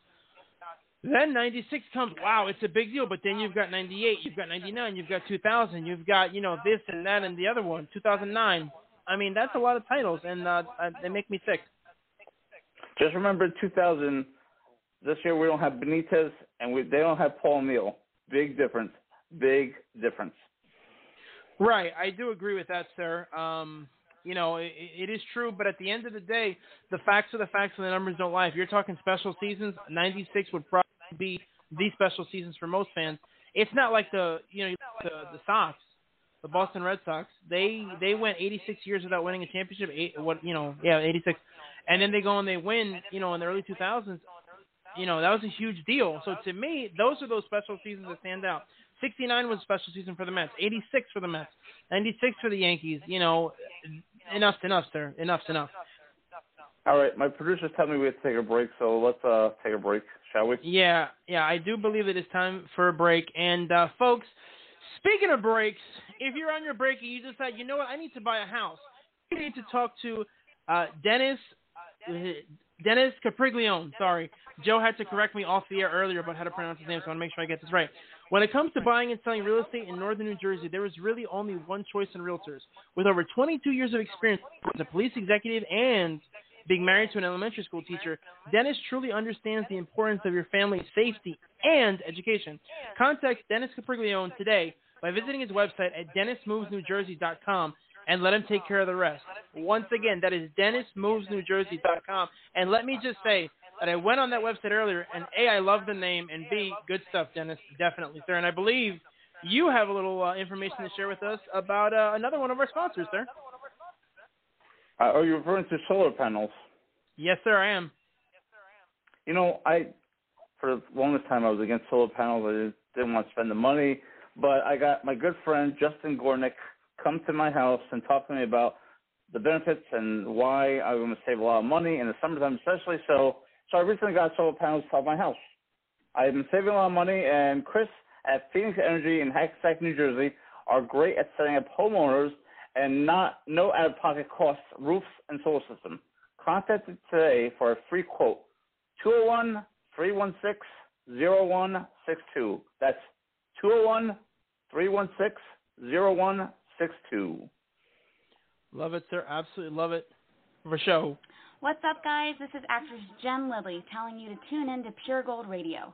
Then '96 comes. Wow, it's a big deal. But then you've got '98, you've got '99, you've got 2000, you've got you know this and that and the other one, 2009. I mean, that's a lot of titles, and uh, uh, they make me sick. Just remember 2000. This year we don't have Benitez and we, they don't have Paul O'Neill. Big difference. Big difference. Right, I do agree with that, sir. Um, you know, it, it is true, but at the end of the day, the facts are the facts, and the numbers don't lie. If you're talking special seasons, '96 would probably be the special seasons for most fans. It's not like the you know the, the Sox, the Boston Red Sox. They they went 86 years without winning a championship. Eight, what you know, yeah, 86, and then they go and they win. You know, in the early 2000s. You know, that was a huge deal. So to me, those are those special seasons that stand out. 69 was a special season for the Mets. 86 for the Mets. 96 for the Yankees. You know, enough's enough, sir. Enough's enough. All right, my producers tell me we have to take a break, so let's uh take a break, shall we? Yeah, yeah, I do believe it is time for a break. And uh, folks, speaking of breaks, if you're on your break and you decide, you know what, I need to buy a house, you need to talk to uh, Dennis. Uh, Dennis Capriglione. Sorry, Joe had to correct me off the air earlier about how to pronounce his name, so I want to make sure I get this right. When it comes to buying and selling real estate in northern New Jersey, there is really only one choice in realtors. With over 22 years of experience as a police executive and being married to an elementary school teacher, Dennis truly understands the importance of your family's safety and education. Contact Dennis Capriglione today by visiting his website at dennismovesnewjersey.com and let him take care of the rest. Once again, that is dennismovesnewjersey.com. And let me just say, that I went on that website earlier, and A, I love the name, and B, good stuff, Dennis, definitely, sir. And I believe you have a little uh, information to share with us about uh, another one of our sponsors, sir. Uh, are you referring to solar panels? Yes, sir, I am. Yes, sir, I am. You know, I for the longest time I was against solar panels. I just didn't want to spend the money, but I got my good friend Justin Gornick come to my house and talk to me about the benefits and why I'm going to save a lot of money in the summertime, especially. So, so I recently got solar panels to my house. I've been saving a lot of money, and Chris at Phoenix Energy in Hackensack, New Jersey, are great at setting up homeowners and not no out-of-pocket costs roofs and solar system. Contact them today for a free quote. 201 316 0162. That's 201 316 0162. Love it, sir. Absolutely love it. For show. What's up, guys? This is actress Jen Lilly telling you to tune in to Pure Gold Radio.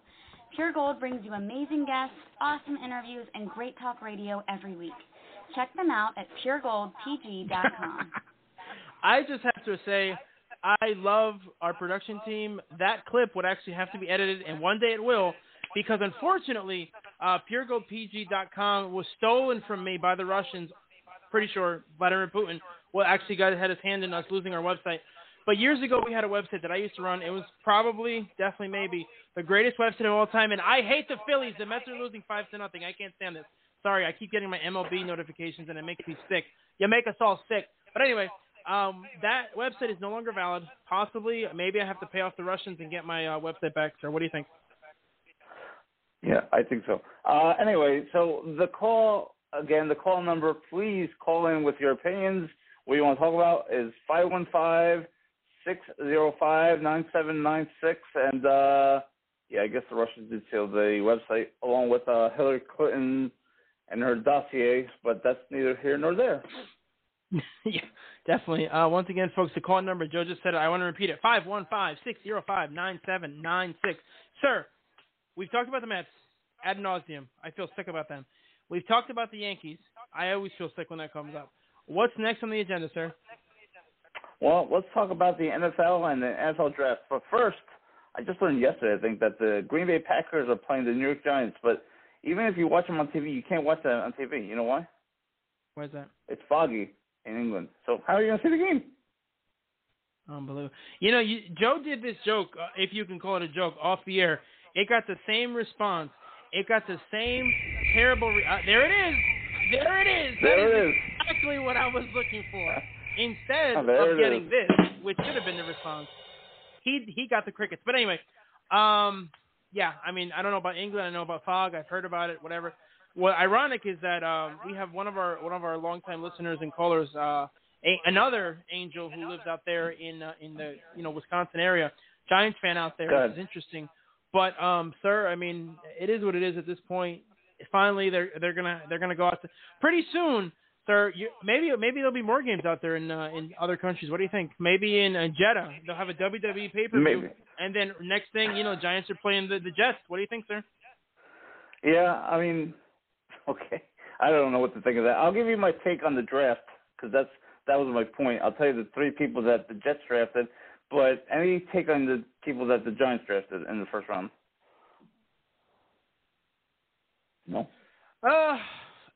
Pure Gold brings you amazing guests, awesome interviews, and great talk radio every week. Check them out at puregoldpg.com. I just have to say, I love our production team. That clip would actually have to be edited, and one day it will, because unfortunately, uh, puregoldpg.com was stolen from me by the Russians. Pretty sure Vladimir Putin well actually got had his hand in us losing our website. But years ago, we had a website that I used to run. It was probably, definitely, maybe the greatest website of all time. And I hate the Phillies. The Mets are losing five to nothing. I can't stand this. Sorry, I keep getting my MLB notifications, and it makes me sick. You make us all sick. But anyway, um, that website is no longer valid. Possibly, maybe I have to pay off the Russians and get my uh, website back. Sir, what do you think? Yeah, I think so. Uh, anyway, so the call again, the call number. Please call in with your opinions. What you want to talk about is five one five six zero five nine seven nine six, and uh, yeah, I guess the Russians did steal the website along with uh, Hillary Clinton and her dossier, but that's neither here nor there. yeah, definitely. Uh, once again, folks, the call number, Joe just said it. I want to repeat it. Five one five six zero five nine seven nine six. Sir, we've talked about the Mets ad nauseum. I feel sick about them. We've talked about the Yankees. I always feel sick when that comes up. What's next on the agenda, sir? Well, let's talk about the NFL and the NFL draft. But first, I just learned yesterday, I think, that the Green Bay Packers are playing the New York Giants. But even if you watch them on TV, you can't watch that on TV. You know why? Why is that? It's foggy in England. So how are you going to see the game? Unbelievable. You know, you, Joe did this joke, uh, if you can call it a joke, off the air. It got the same response. It got the same terrible. Re- uh, there it is. There it is. There that it is, exactly what I was looking for. Instead Oh, of getting is. this, which should have been the response, he he got the crickets. But anyway, um, yeah. I mean, I don't know about England. I know about fog. I've heard about it. Whatever. What ironic is that um, we have one of our one of our longtime listeners and callers, uh, a, another angel who lives out there in uh, in the you know Wisconsin area, Giants fan out there. Good. Which is interesting. But um, sir, I mean, it is what it is at this point. Finally, they're they're gonna they're gonna go out to, pretty soon, sir. You, maybe maybe there'll be more games out there in uh, in other countries. What do you think? Maybe in uh, Jeddah they'll have a WWE pay per view, and then next thing you know, Giants are playing the the Jets. What do you think, sir? Yeah, I mean, okay. I don't know what to think of that. I'll give you my take on the draft because that's that was my point. I'll tell you the three people that the Jets drafted, but any take on the people that the Giants drafted in the first round? No. Uh,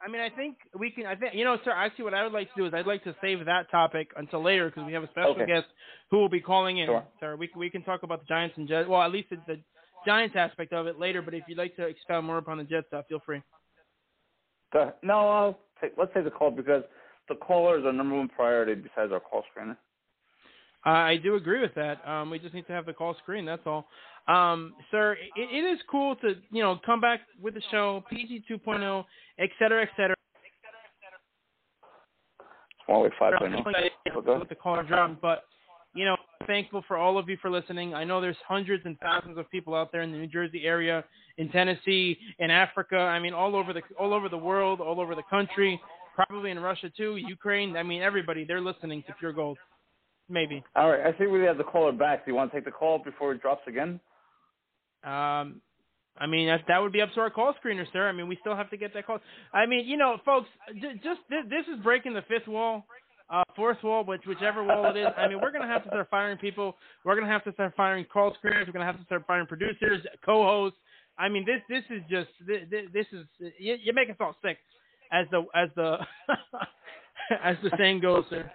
I mean, I think we can. I think you know, sir. Actually, what I would like to do is I'd like to save that topic until later because we have a special Okay. guest who will be calling in. Sure. Sir, we we can talk about the Giants and Jets. Well, at least the, the Giants aspect of it later. But if you'd like to expound more upon the Jets stuff, feel free. No, I'll take, let's say the call because the caller is our number one priority besides our call screener. Uh, I do agree with that. Um, we just need to have the call screen. That's all. Um, sir, it, it is cool to you know come back with the show PG 2.0, et cetera, et cetera. Huawei 5.0. with the caller drum, but you know, thankful for all of you for listening. I know there's hundreds and thousands of people out there in the New Jersey area, in Tennessee, in Africa. I mean, all over the all over the world, all over the country, probably in Russia too, Ukraine. I mean, everybody they're listening to Pure Gold. Maybe. All right, I think we have the caller back. Do you want to take the call before it drops again? Um, I mean, that that would be up to our call screener, sir. I mean, we still have to get that call. I mean, you know, folks, just th- this is breaking the fifth wall. uh, fourth wall, which whichever wall it is. I mean, we're gonna have to start firing people. We're gonna have to start firing call screeners. We're gonna have to start firing producers, co-hosts. I mean, this this is just this, this is you, you make us all sick, as the as the as the saying goes, sir.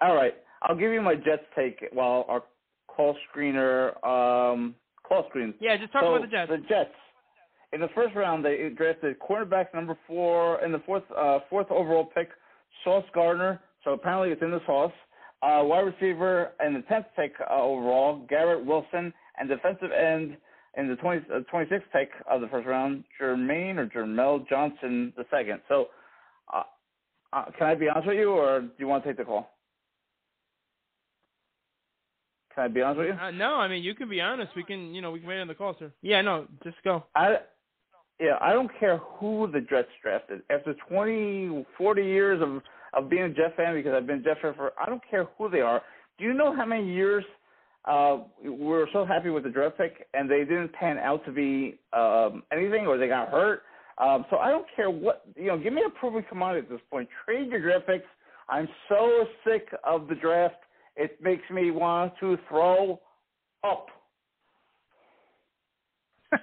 All right, I'll give you my Jets take while our call screener um call screens. Yeah, just talk so about the Jets. The Jets. In the first round, they drafted cornerback number four in the fourth uh, fourth overall pick, Sauce Gardner. So apparently it's in the sauce. Uh, wide receiver in the tenth pick uh, overall, Garrett Wilson, and defensive end in the 20, uh, 26th pick of the first round, Jermaine or Jermel Johnson the second. So, uh, uh, can I be honest with you, or do you want to take the call? Can I be honest with you? Uh, no, I mean you can be honest. We can, you know, we can wait on the call, sir. Yeah, no, just go. I, yeah, I don't care who the Jets drafted. After 20, 40 years of of being a Jet fan, because I've been a Jet fan for, I don't care who they are. Do you know how many years uh, we were so happy with the draft pick, and they didn't pan out to be um, anything, or they got hurt? Um, so I don't care what you know. Give me a proven commodity at this point. Trade your draft picks. I'm so sick of the draft. It makes me want to throw up.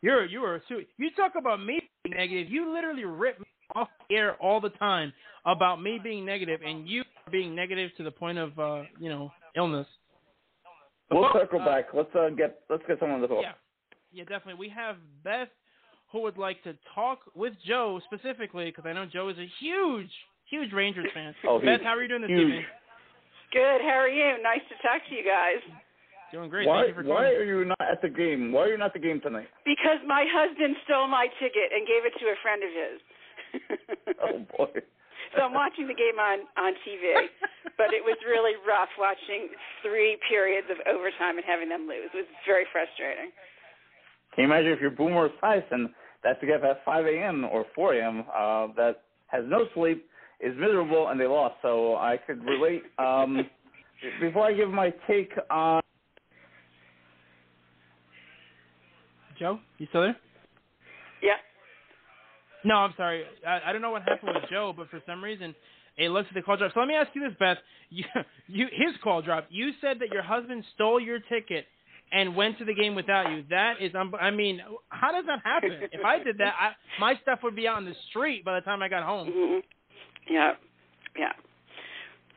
you're you are you talk about me being negative. You literally rip me off air all the time about me being negative and you being negative to the point of uh, you know illness. We'll circle uh, back. Let's uh, get let's get someone to talk. Yeah, yeah, definitely. We have Beth who would like to talk with Joe specifically because I know Joe is a huge, huge Rangers fan. Oh, Beth, how are you doing this Huge. evening? Good. How are you? Nice to talk to you guys. Doing great. Why Thank you for why are you not at the game? Why are you not at the game tonight? Because my husband stole my ticket and gave it to a friend of his. Oh boy. so I'm watching the game on on TV, but it was really rough watching three periods of overtime and having them lose. It was very frustrating. Can you imagine if you're Boomer Esiason that's to get up at 5 a.m. or 4 a.m. Uh, that has no sleep, is miserable, and they lost. So I could relate. Um, before I give my take on Joe, you still there? Yeah. No, I'm sorry. I, I don't know what happened with Joe, but for some reason it looks like the call dropped. So let me ask you this, Beth. You, you, his call dropped. You said that your husband stole your ticket and went to the game without you. That is, um, I mean, how does that happen? if I did that, I, my stuff would be out in the street by the time I got home. Yeah. Yeah.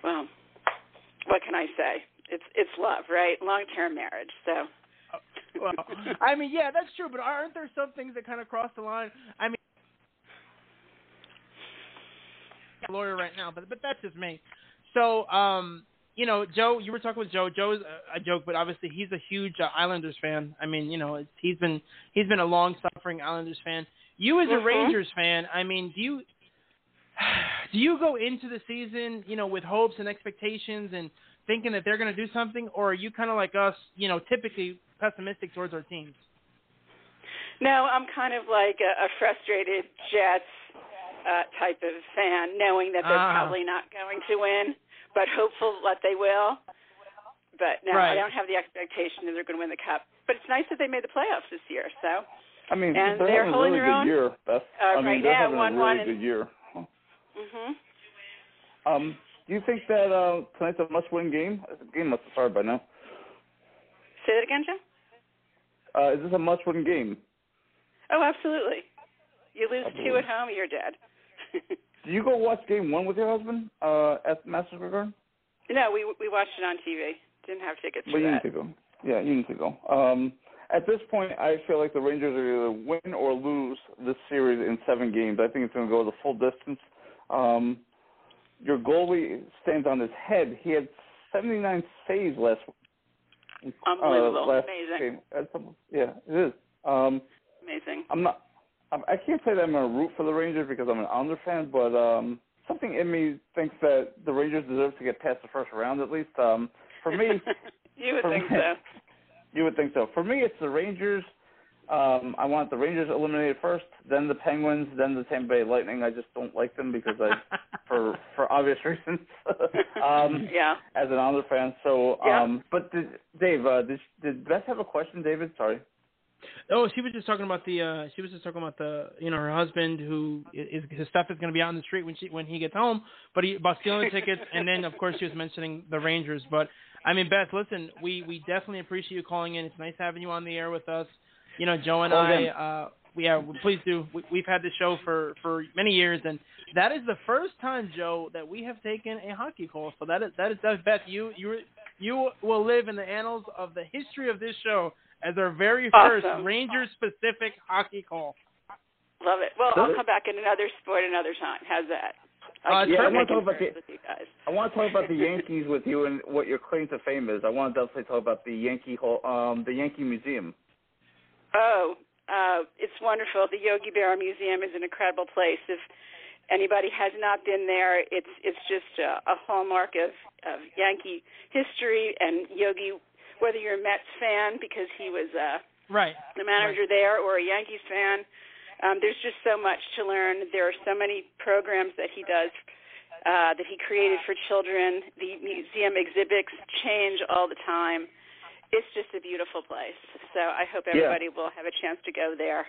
Well, what can I say? It's it's love, right? Long term marriage. So. well, I mean, yeah, that's true, but aren't there some things that kind of cross the line? I mean, a lawyer right now, but but that's just me. So, um, you know, Joe, you were talking with Joe. Joe's a, a joke, but obviously he's a huge uh, Islanders fan. I mean, you know, it's, he's been he's been a long suffering Islanders fan. You as a Mhm. Rangers fan, I mean, do you do you go into the season, you know, with hopes and expectations and thinking that they're going to do something, or are you kind of like us, you know, typically pessimistic towards our teams? No, I'm kind of like a, a frustrated Jets uh, type of fan, knowing that they're Ah. probably not going to win, but hopeful that they will. But no, Right. I don't have the expectation that they're going to win the cup. But it's nice that they made the playoffs this year. So I mean, And they're, they're having a holding really their good own. year, Beth. Uh, I mean, right they're now, having one- a really one good and- year. Mhm. Um, do you think that uh, tonight's a must-win game? The game must have started by now. Say that again, Joe. Uh, is this a must-win game? Oh, absolutely. You lose two at home, you're dead. Do you go watch game one with your husband uh, at Square Garden? no, we we watched it on TV. Didn't have tickets But for you that. need to go. Yeah, you need to go. Um, at this point, I feel like the Rangers are either win or lose this series in seven games. I think it's going to go the full distance. Um, your goalie stands on his head. He had 79 saves last Unbelievable. Uh, last Amazing. game. Yeah, it is. Um, Amazing. I'm not. I'm- I can't say that I'm going to root for the Rangers because I'm an Islander fan, but um, something in me thinks that the Rangers deserve to get past the first round at least. Um, for me, you would think me- so. you would think so. For me, it's the Rangers. Um, I want the Rangers eliminated first, then the Penguins, then the Tampa Bay Lightning. I just don't like them because I, for for obvious reasons, um, Yeah. as an Islander fan. So, Yeah. um, but did, Dave, uh, did did Beth have a question, David? Sorry. Oh, she was just talking about the. uh She was just talking about the. You know, her husband who is his stuff is going to be out in the street when she when he gets home. But he about stealing tickets, and then of course she was mentioning the Rangers. But I mean, Beth, listen, we we definitely appreciate you calling in. It's nice having you on the air with us. You know, Joe and Call I. again. uh yeah, please do. We, we've had this show for for many years, and that is the first time, Joe, that we have taken a hockey call. So that is that is that. Beth, you you you will live in the annals of the history of this show as our very first Awesome. Rangers specific hockey call. Love it. Well, I'll Good. come back in another sport another time. How's that? Uh, I can yeah, I want to talk about the with you guys. I want to talk about the Yankees with you and what your claim to fame is. I want to definitely talk about the Yankee Hall, um, the Yankee Museum. Oh, uh, it's wonderful. The Yogi Berra Museum is an incredible place. If anybody has not been there, it's it's just a, a hallmark of, of Yankee history and Yogi. Whether you're a Mets fan because he was uh, Right. the manager there or a Yankees fan, um, there's just so much to learn. There are so many programs that he does uh, that he created for children. The museum exhibits change all the time. It's just a beautiful place. So I hope Yeah. everybody will have a chance to go there.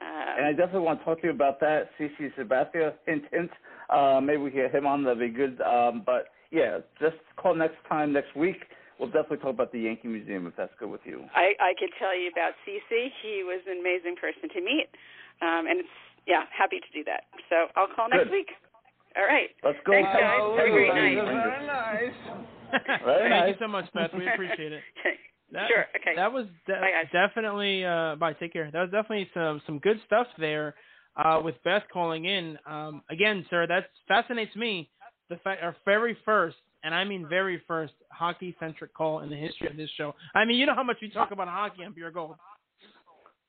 Uh, And I definitely want to talk to you about that. CC Sabathia, hint, hint. Uh, maybe we can get him on. That'd be good. Um, but yeah, just call next time next week. We'll definitely talk about the Yankee Museum if that's good with you. I, I could tell you about CC. He was an amazing person to meet. Um, and it's, yeah, happy to do that. So I'll call next Good. week. All right. Let's go. Thanks, guys. Have a great night. Very nice. Very Thank nice. you so much, Beth. We appreciate it. That, Sure, okay. That was de- Bye, definitely. Uh, bye. Take care. That was definitely some some good stuff there. Uh, with Beth calling in. Um, again, sir, that fascinates me. The fact our very first, and I mean very first, hockey centric call in the history of this show. I mean, you know how much we talk about hockey on Pure Gold.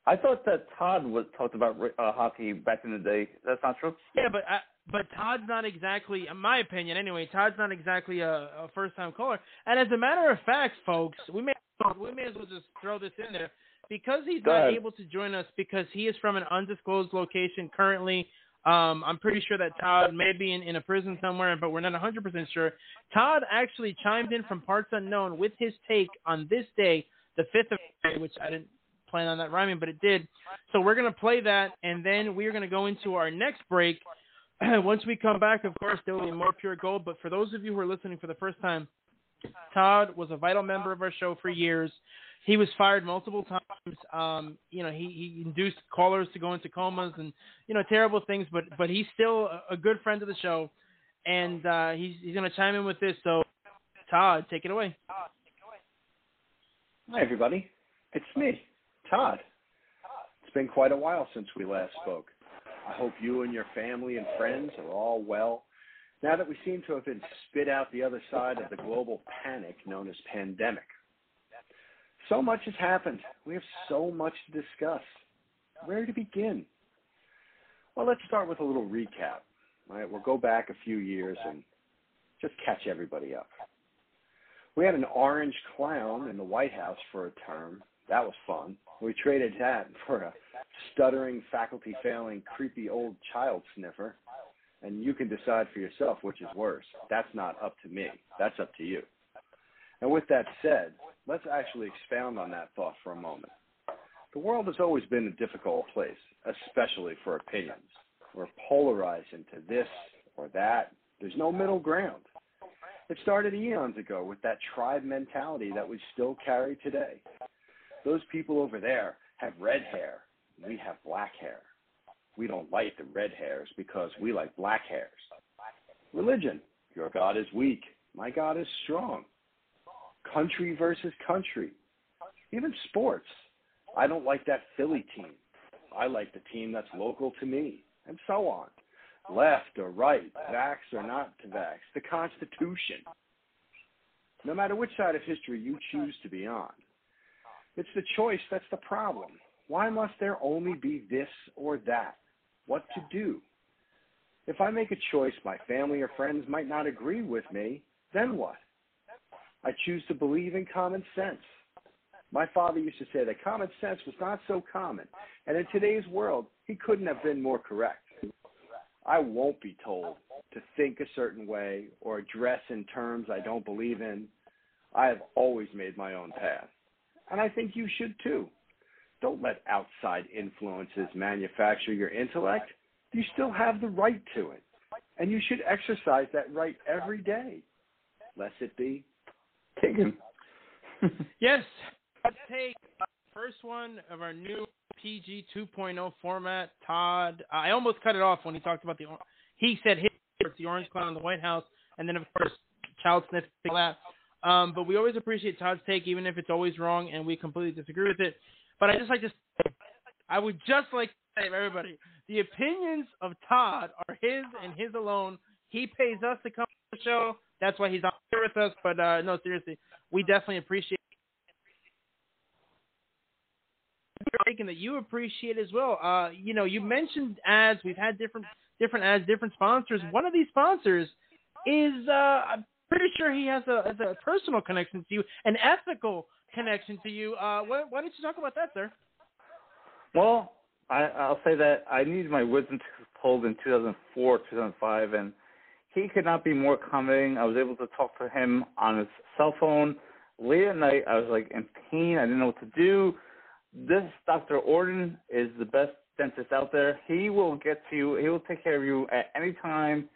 I thought that Todd was talked about uh, hockey back in the day. That's not true. Yeah, but uh, but Todd's not exactly, in my opinion, anyway. Todd's not exactly a, a first-time caller. And as a matter of fact, folks, we may we may as well just throw this in there because he's not able to join us because he is from an undisclosed location currently. Um, I'm pretty sure that Todd may be in, in a prison somewhere, but we're not 100% sure. Todd actually chimed in from parts unknown with his take on this day, the 5th of May, which I didn't plan on that rhyming, but it did. So we're going to play that, and then we're going to go into our next break. Once we come back, of course, there will be more pure gold. But for those of you who are listening for the first time, Todd was a vital member of our show for years. He was fired multiple times. Um, you know, he, he induced callers to go into comas and you know terrible things. But but he's still a, good friend of the show, and uh, he's he's going to chime in with this. So, Todd, take it away. Hi, everybody. It's me, Todd. It's been quite a while since we last spoke. I hope you and your family and friends are all well now that we seem to have been spit out the other side of the global panic known as pandemic. So much has happened. We have so much to discuss. Where to begin? Well, let's start with a little recap. Right, we'll go back a few years and just catch everybody up. We had an orange clown in the White House for a term. That was fun. We traded that for a stuttering, faculty failing, creepy old child sniffer. And you can decide for yourself which is worse. That's not up to me. That's up to you. And with that said, let's actually expound on that thought for a moment. The world has always been a difficult place, especially for opinions. We're polarized into this or that. There's no middle ground. It started eons ago with that tribe mentality that we still carry today. Those people over there have red hair. We have black hair. We don't like the red hairs because we like black hairs. Religion. Your God is weak. My God is strong. Country versus country. Even sports. I don't like that Philly team. I like the team that's local to me, and so on. Left or right, vax or not to vax, the Constitution. No matter which side of history you choose to be on, it's the choice that's the problem. Why must there only be this or that? What to do? If I make a choice my family or friends might not agree with me, then what? I choose to believe in common sense. My father used to say that common sense was not so common, and in today's world, he couldn't have been more correct. I won't be told to think a certain way or dress in terms I don't believe in. I have always made my own path, and I think you should too. Don't let outside influences manufacture your intellect. You still have the right to it. And you should exercise that right every day, lest it be taken. yes. Let's take uh, first one of our new PG 2.0 format. Todd, I almost cut it off when he talked about the. He said his the Orange Clown in the White House, and then of course child sniffing all that. Um, but we always appreciate Todd's take, even if it's always wrong and we completely disagree with it. But I just like to, I would just like to say everybody, the opinions of Todd are his and his alone. He pays us to come to the show. That's why he's on here with us. But uh, no, seriously, we definitely appreciate taking that you appreciate as well. Uh, you know, you mentioned ads. We've had different different ads, different sponsors. One of these sponsors is uh, I'm pretty sure he has a, has a personal connection to you, an ethical connection to you. Uh, why, why don't you talk about that, sir? Well, I, I'll say that I needed my wisdom teeth pulled in 2004, 2005, and he could not be more accommodating. I was able to talk to him on his cell phone late at night. I was like in pain. I didn't know what to do. This Dr. Orden is the best dentist out there. He will get to you. He will take care of you at any time,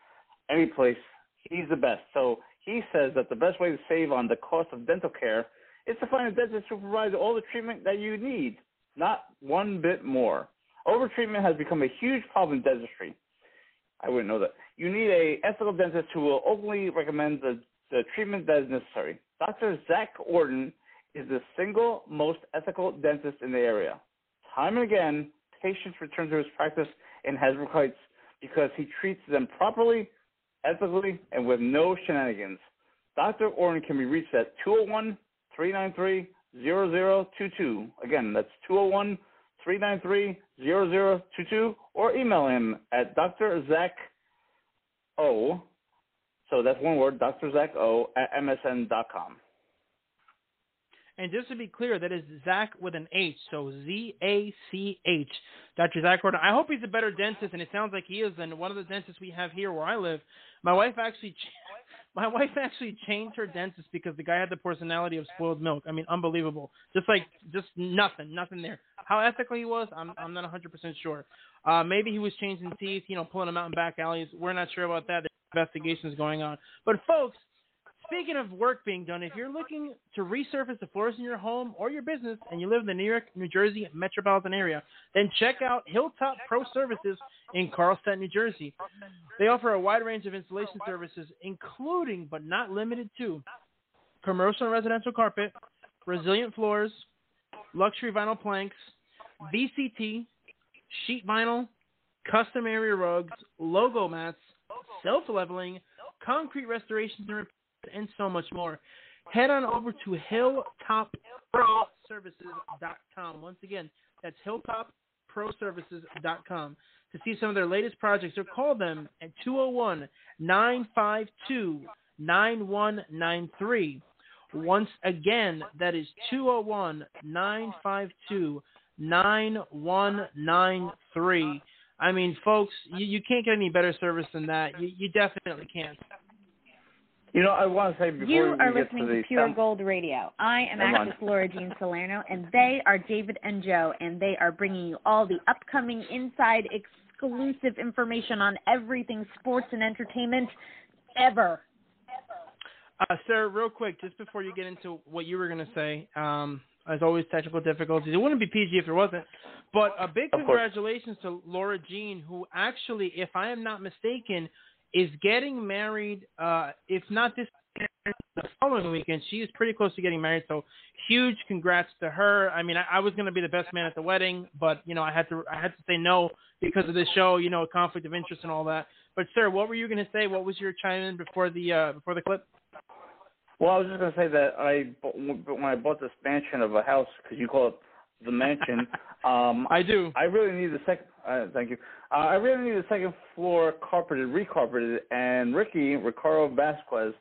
any place. He's the best. So he says that the best way to save on the cost of dental care is to find a dentist who provides all the treatment that you need, not one bit more. Overtreatment has become a huge problem in dentistry. I wouldn't know that. You need a ethical dentist who will openly recommend the, the treatment that is necessary. Dr. Zach Orden is the single most ethical dentist in the area. Time and again, patients return to his practice in Hasbrouck Heights because he treats them properly, ethically, and with no shenanigans. Dr. Orden can be reached at 201 393 0022. Again, that's 201 393 0022, or email him at Dr. Zach O. So that's one word, Dr. Zach O at MSN.com. And just to be clear, that is Zach with an H, so Z A C H. Dr. Zach Orden. I hope he's a better dentist, and it sounds like he is than one of the dentists we have here where I live. My wife actually, my wife actually changed her dentist because the guy had the personality of spoiled milk. I mean, unbelievable. Just like, just nothing, nothing there. How ethical he was, I'm, I'm not 100% sure. Uh, maybe he was changing teeth, you know, pulling them out in back alleys. We're not sure about that. There's investigations going on. But folks, Speaking of work being done, if you're looking to resurface the floors in your home or your business and you live in the New York, New Jersey metropolitan area, then check out Hilltop Pro Services in Carlstadt, New Jersey. They offer a wide range of installation services, including but not limited to commercial and residential carpet, resilient floors, luxury vinyl planks, VCT, sheet vinyl, custom area rugs, logo mats, self leveling, concrete restorations and repairs and so much more. Head on over to hilltopproservices.com. Once again, that's hilltopproservices.com to see some of their latest projects or call them at 201 952 9193. Once again, that is 201 952 9193. I mean, folks, you, you can't get any better service than that. You, you definitely can't. You know, I want to say before you we are get listening to the to Pure sound- Gold Radio. I am Come on. actress Laura Jean Salerno, and they are David and Joe, and they are bringing you all the upcoming inside exclusive information on everything sports and entertainment ever. Uh, sir, real quick, just before you get into what you were going to say, um, as always, technical difficulties. It wouldn't be PG if there wasn't. But a big Of course. congratulations to Laura Jean, who actually, if I am not mistaken, is getting married. Uh, if not this the following weekend, she is pretty close to getting married. So huge congrats to her. I mean, I, I was going to be the best man at the wedding, but you know, I had to I had to say no because of this show. You know, conflict of interest and all that. But sir, what were you going to say? What was your chime in before the uh, before the clip? Well, I was just going to say that I when I bought this mansion of a house because you call it the mansion. um, I do. I really need the second. Uh, thank you. Uh, I really need the second floor carpeted, recarpeted, and Ricky Ricardo Vasquez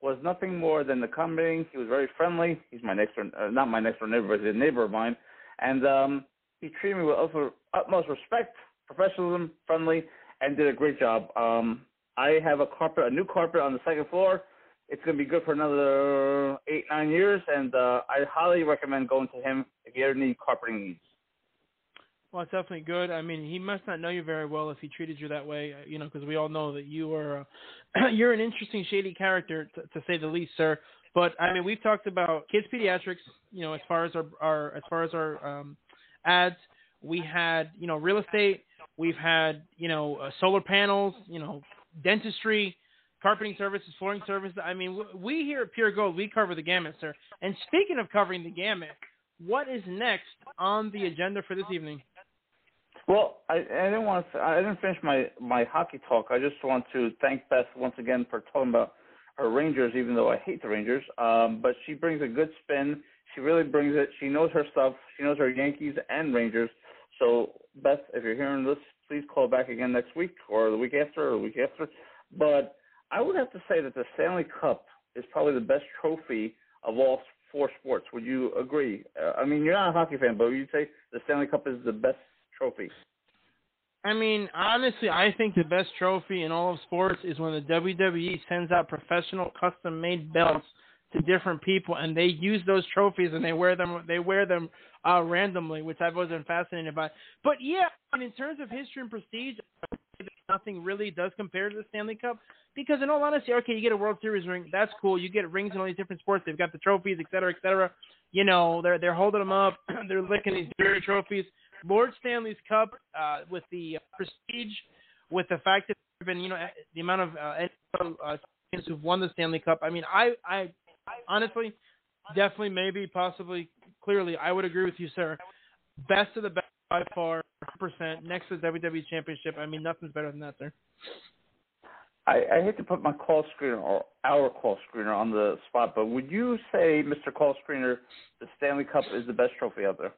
was nothing more than accommodating. He was very friendly. He's my next door, uh, not my next door neighbor, but he's a neighbor of mine, and um, he treated me with utmost- utmost respect, professionalism, friendly, and did a great job. Um, I have a carpet, a new carpet on the second floor. It's going to be good for another eight, nine years, and uh, I highly recommend going to him if you ever need carpeting needs. Well, it's definitely good. I mean, he must not know you very well if he treated you that way, uh, you know, because we all know that you are uh, you're an interesting, shady character to, to say the least, sir. But I mean, we've talked about kids pediatrics, you know, as far as our, our as far as our um, ads. We had, you know, real estate. We've had, you know, uh, solar panels. You know, dentistry, carpeting services, flooring services. I mean, we here at Pure Gold, we cover the gamut, sir. And speaking of covering the gamut, what is next on the agenda for this evening? Well, I, I didn't want to. I didn't finish my my hockey talk. I just want to thank Beth once again for talking about her Rangers, even though I hate the Rangers. Um, but she brings a good spin. She really brings it. She knows her stuff. She knows her Yankees and Rangers. So, Beth, if you're hearing this, please call back again next week or the week after or the week after. But I would have to say that the Stanley Cup is probably the best trophy of all four sports. Would you agree? Uh, I mean, you're not a hockey fan, but would you say the Stanley Cup is the best trophy? I mean, honestly, I think the best trophy in all of sports is when the WWE sends out professional custom-made belts to different people, and they use those trophies and they wear them. They wear them uh, randomly, which I've always been fascinated by. But yeah, mean, in terms of history and prestige, nothing really does compare to the Stanley Cup. Because in all honesty, okay, you get a World Series ring, that's cool. You get rings in all these different sports. They've got the trophies, et cetera, et cetera. You know, they're they're holding them up, they're licking these dirty trophies. Lord Stanley's Cup, uh, with the prestige, with the fact that there been, you know, the amount of uh, uh, teams who've won the Stanley Cup. I mean, I, I honestly, definitely, maybe, possibly, clearly, I would agree with you, sir. Best of the best by far, percent next to the WWE Championship. I mean, nothing's better than that, sir. I, I hate to put my call screener or our call screener on the spot, but would you say, Mr. Call Screener, the Stanley Cup is the best trophy out there?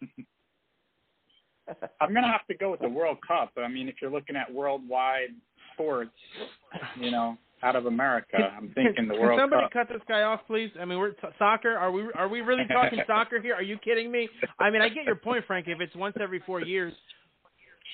I'm gonna have to go with the World Cup. I mean, if you're looking at worldwide sports, you know, out of America, I'm thinking the Can World somebody Cup. Somebody cut this guy off, please? I mean, we're t- soccer. Are we are we really talking soccer here? Are you kidding me? I mean, I get your point, Frank. If it's once every four years,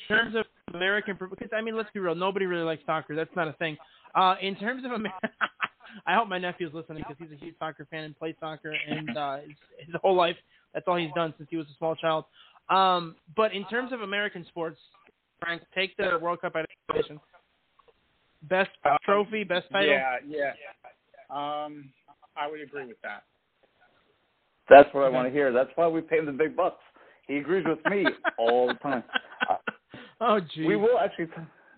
in terms of American, because I mean, let's be real. Nobody really likes soccer. That's not a thing. Uh, in terms of America, I hope my nephew's listening because he's a huge soccer fan and plays soccer, and uh, his, his whole life that's all he's done since he was a small child. Um, but in terms of American sports, Frank, take the World Cup out of the equation. Best trophy, best title. Yeah, yeah. Um, I would agree with that. That's what I want to hear. That's why we pay him the big bucks. He agrees with me all the time. Oh, gee. We will actually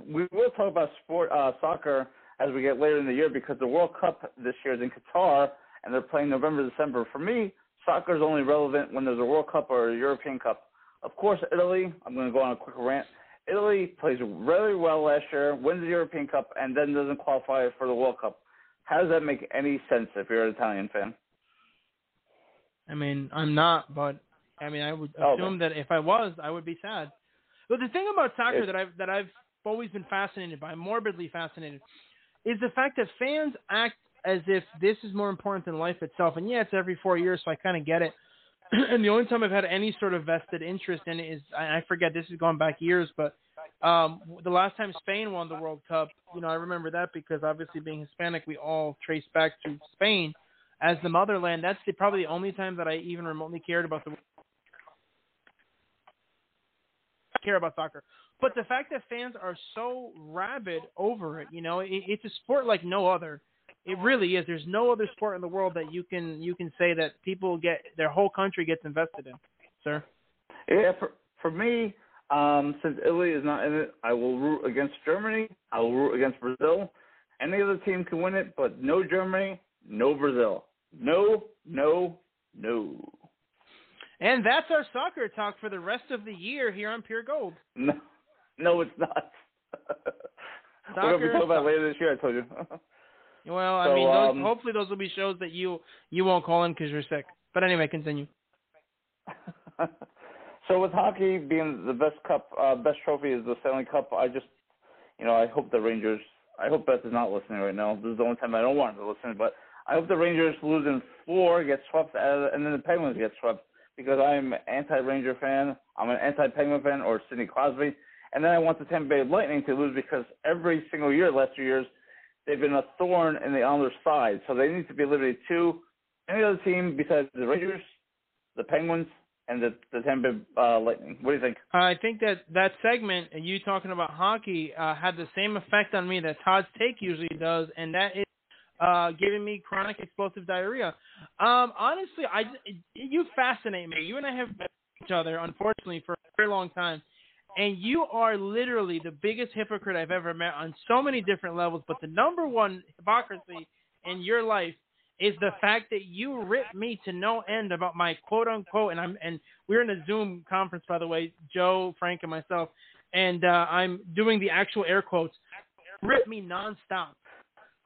we will talk about sport uh, soccer as we get later in the year because the World Cup this year is in Qatar and they're playing November December. For me, soccer is only relevant when there's a World Cup or a European Cup. Of course, Italy. I'm going to go on a quick rant. Italy plays really well last year, wins the European Cup, and then doesn't qualify for the World Cup. How does that make any sense if you're an Italian fan? I mean, I'm not, but I mean, I would Oh, assume that if I was, I would be sad. But the thing about soccer that I've that I've always been fascinated by, morbidly fascinated, is the fact that fans act as if this is more important than life itself. And yeah, it's every four years, so I kind of get it. and the only time I've had any sort of vested interest in it is I, forget this is going back years, but um the last time Spain won the World Cup, you know, I remember that because obviously being Hispanic, we all trace back to Spain as the motherland. That's the, probably the only time that I even remotely cared about the care about soccer. But the fact that fans are so rabid over it, you know, it, it's a sport like no other. It really is. There's no other sport in the world that you can you can say that people get their whole country gets invested in, sir. Yeah, for for me, um, since Italy is not in it, I will root against Germany. I will root against Brazil. Any other team can win it, but no Germany, no Brazil. No, no, no. And that's our soccer talk for the rest of the year here on Pure Gold. No, no, it's not. We're going to be Soccer, talking about later this year, I told you. Well, I So, mean, those, um, hopefully those will be shows that you you won't call in because you're sick. But anyway, continue. so with hockey being the best cup, uh, best trophy is the Stanley Cup. I just, you know, I hope the Rangers. I hope Beth is not listening right now. This is the only time I don't want her to listen. But I hope the Rangers lose in four, get swept, out and then the Penguins get swept because I'm an anti-Ranger fan. I'm an anti-Penguin fan, or Sidney Crosby. And then I want the Tampa Bay Lightning to lose because every single year, last two years, they've been a thorn in the Islanders' side. So they need to be eliminated too. Any other team besides the Rangers, the Penguins, and the the Tampa uh, Lightning. What do you think? I think that that segment and you talking about hockey uh, had the same effect on me that Todd's take usually does, and that is uh, giving me chronic explosive diarrhea. Um, honestly, I you fascinate me. You and I have met each other, unfortunately, for a very long time, and you are literally the biggest hypocrite I've ever met on so many different levels. But the number one hypocrisy in your life is the fact that you ripped me to no end about my quote unquote and I'm and we're in a Zoom conference by the way, Joe, Frank, and myself, and uh, I'm doing the actual air quotes. Rip me nonstop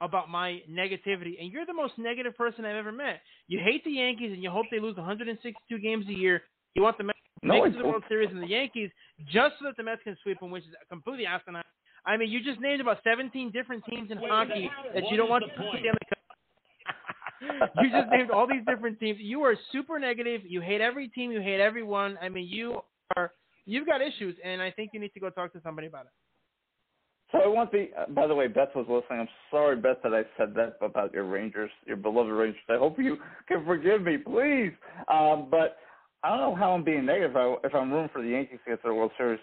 about my negativity, and you're the most negative person I've ever met. You hate the Yankees, and you hope they lose 162 games a year. You want the No, make it to the. World Series and the Yankees just so that the Mets can sweep them, which is completely asinine. I mean, you just named about 17 different teams in hockey that you don't want to put in the you just named all these different teams. You are super negative. You hate every team. You hate everyone. I mean, you are you've got issues, and I think you need to go talk to somebody about it. So I want the. Uh, by the way, Beth was listening. I'm sorry, Beth, that I said that about your Rangers, your beloved Rangers. I hope you can forgive me, please. Um, but I don't know how I'm being negative if, I, if I'm rooting for the Yankees to get to the World Series.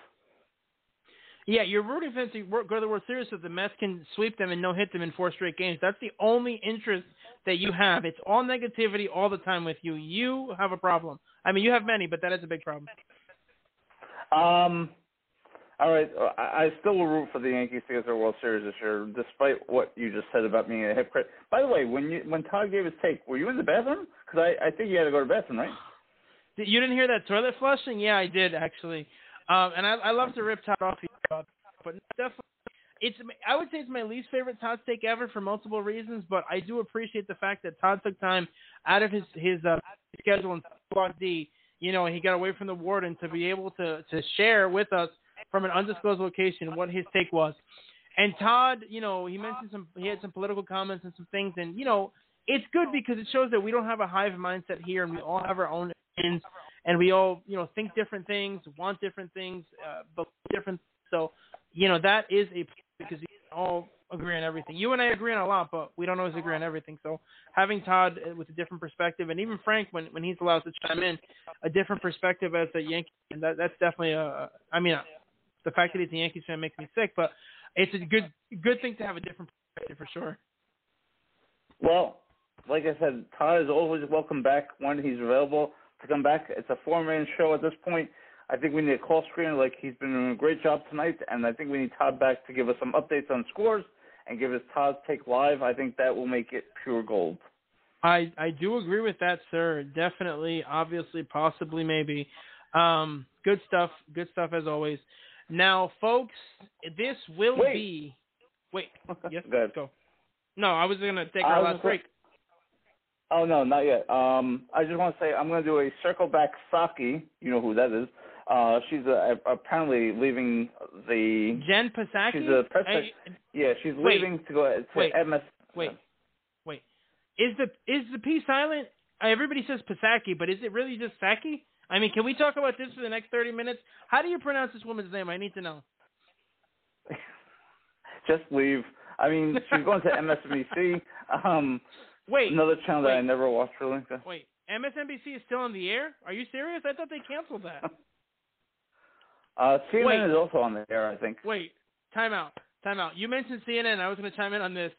Yeah, you're rooting for them to go to the World Series so the Mets can sweep them and no hit them in four straight games. That's the only interest that you have. It's all negativity all the time with you. You have a problem. I mean, you have many, but that is a big problem. Um, all right, I, I still will root for the Yankees to get to the World Series this year, despite what you just said about being a hypocrite. By the way, when you when Todd gave his take, were you in the bathroom? Because I, I think you had to go to the bathroom, right? You didn't hear that toilet flushing? Yeah, I did actually. Um, and I, I love to rip Todd off, but definitely, it's. I would say it's my least favorite Todd take ever for multiple reasons. But I do appreciate the fact that Todd took time out of his his uh, schedule and block D. You know, he got away from the warden to be able to to share with us from an undisclosed location what his take was. And Todd, you know, he mentioned some, he had some political comments and some things, and you know, it's good because it shows that we don't have a hive mindset here, and we all have our own opinions, and we all, you know, think different things, want different things, uh, but different. So, you know, that is a because we all agree on everything. You and I agree on a lot, but we don't always agree on everything. So, having Todd uh, with a different perspective, and even Frank when when he's allowed to chime in, a different perspective as a Yankee, and that that's definitely a. I mean, uh, the fact that he's a Yankees fan makes me sick, but it's a good good thing to have a different perspective for sure. Well, like I said, Todd is always welcome back when he's available to come back. It's a four-man show at this point. I think we need a call screener like he's been doing a great job tonight, and I think we need Todd back to give us some updates on scores and give us Todd's take live. I think that will make it pure gold. I I do agree with that, sir. Definitely, obviously, possibly, maybe. Um, good stuff. Good stuff as always. Now, folks, this will Wait. be. Wait. Yes. Go. Go. No, I was gonna take our last break. Oh no, not yet. Um, I just want to say I'm going to do a circle back Saki. You know who that is? Uh, she's uh apparently leaving the. Jen Psaki. She's a press. I- yeah, she's wait, leaving to go to wait, MS. Wait, wait. Is the is the P silent? Everybody says Pasaki, but is it really just Saki? I mean, can we talk about this for the next thirty minutes? How do you pronounce this woman's name? I need to know. Just leave. I mean, she's going to MSNBC. Um, Wait, another channel that I never watched for really. Wait, MSNBC is still on the air? Are you serious? I thought they canceled that. Uh, CNN Wait. is also on the air, I think. Wait, time out, time out. You mentioned CNN. I was going to chime in on this.